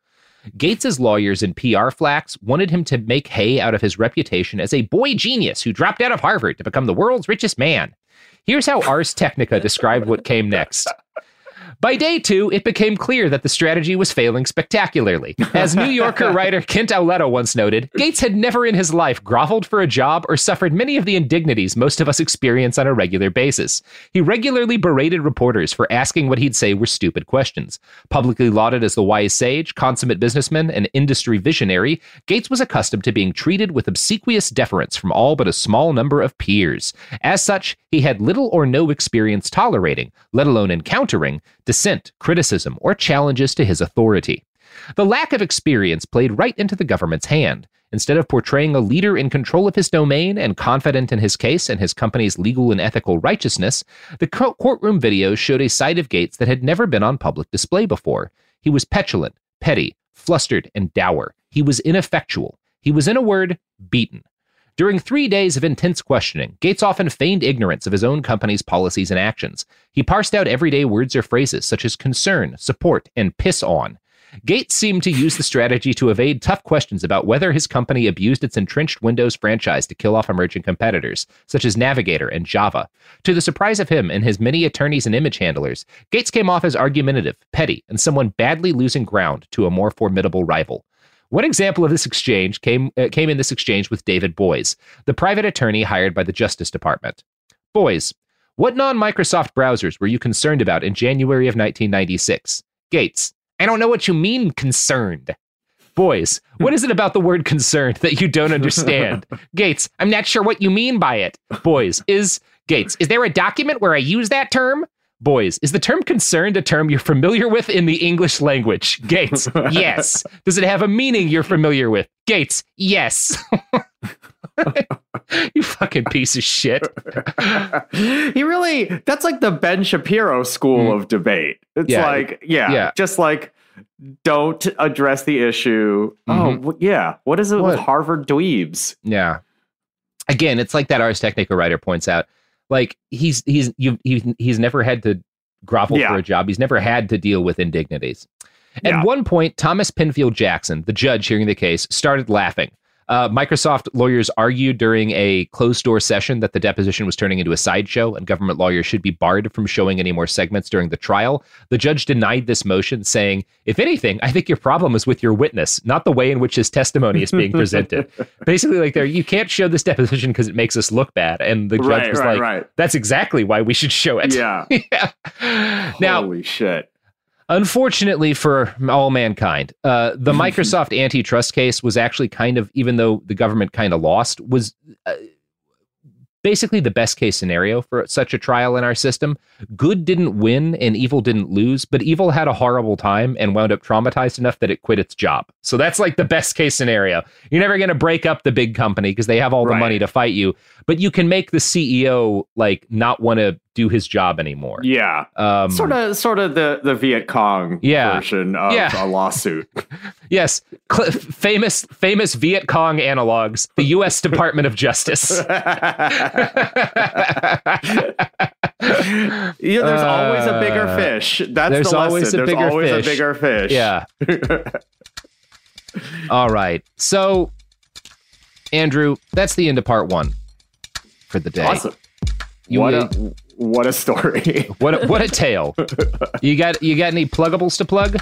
Gates's lawyers and PR flacks wanted him to make hay out of his reputation as a boy genius who dropped out of Harvard to become the world's richest man. Here's how Ars Technica described what came next. By day two, it became clear that the strategy was failing spectacularly. As New Yorker writer Ken Auletta once noted, Gates had never in his life groveled for a job or suffered many of the indignities most of us experience on a regular basis. He regularly berated reporters for asking what he'd say were stupid questions. Publicly lauded as the wise sage, consummate businessman, and industry visionary, Gates was accustomed to being treated with obsequious deference from all but a small number of peers. As such, he had little or no experience tolerating, let alone encountering, dissent, criticism, or challenges to his authority. The lack of experience played right into the government's hand. Instead of portraying a leader in control of his domain and confident in his case and his company's legal and ethical righteousness, the courtroom videos showed a side of Gates that had never been on public display before. He was petulant, petty, flustered, and dour. He was ineffectual. He was, in a word, beaten. During three days of intense questioning, Gates often feigned ignorance of his own company's policies and actions. He parsed out everyday words or phrases such as concern, support, and piss on. Gates seemed to use the strategy to evade tough questions about whether his company abused its entrenched Windows franchise to kill off emerging competitors, such as Navigator and Java. To the surprise of him and his many attorneys and image handlers, Gates came off as argumentative, petty, and someone badly losing ground to a more formidable rival. One example of this exchange came, uh, came in this exchange with David Boies, the private attorney hired by the Justice Department. Boies, what non Microsoft browsers were you concerned about in January of 1996? Gates, I don't know what you mean concerned. Boies, what is it about the word concerned that you don't understand? Gates, I'm not sure what you mean by it. Boies, is Gates, is there a document where I use that term? Boies, is the term concerned a term you're familiar with in the English language? Gates, yes. Does it have a meaning you're familiar with? Gates, yes. you fucking piece of shit. he really, that's like the Ben Shapiro school mm. of debate. It's yeah, like, yeah, yeah, just like, don't address the issue. Mm-hmm. Oh, yeah. What is it what? with Harvard dweebs? Yeah. Again, it's like that Ars Technica writer points out like he's he's you he's, he's never had to grovel yeah. for a job. He's never had to deal with indignities. At yeah. one point, Thomas Penfield Jackson, the judge hearing the case, started laughing. Uh, Microsoft lawyers argued during a closed door session that the deposition was turning into a sideshow and government lawyers should be barred from showing any more segments during the trial. The judge denied this motion, saying, If anything, I think your problem is with your witness, not the way in which his testimony is being presented. Basically, like, there, you can't show this deposition because it makes us look bad. And the judge right, was right, like, right. That's exactly why we should show it. Yeah. yeah. Now, Holy shit. Unfortunately for all mankind, uh, the Microsoft antitrust case was actually kind of, even though the government kind of lost, was uh, basically the best case scenario for such a trial in our system. Good didn't win and evil didn't lose, but evil had a horrible time and wound up traumatized enough that it quit its job. So that's like the best case scenario. You're never going to break up the big company because they have all the right. money to fight you, but you can make the CEO like not want to do his job anymore. Yeah. Um, sort of sort of the the Viet Cong yeah. version of yeah. a lawsuit. yes. Cl- famous famous Viet Cong analogs, the US Department of Justice. you know, there's uh, always a bigger uh, fish. That's there's the lesson. Always a there's bigger always fish. a bigger fish. Yeah. All right. So Andrew, that's the end of part 1 for the day. Awesome. You what a what a story! what a, what a tale! You got you got any pluggables to plug?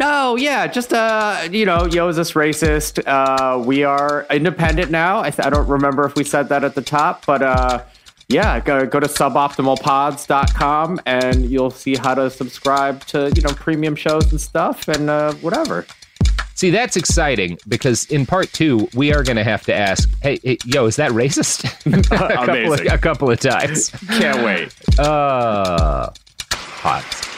No, yeah, just uh, you know, yo, is this racist? Uh, we are independent now. I, th- I don't remember if we said that at the top, but uh, yeah, go go to suboptimalpods.com and you'll see how to subscribe to you know premium shows and stuff and uh, whatever. See, that's exciting because in part two, we are going to have to ask, hey, hey, yo, is that racist? a, couple of, a couple of times. Can't wait. Uh, hot.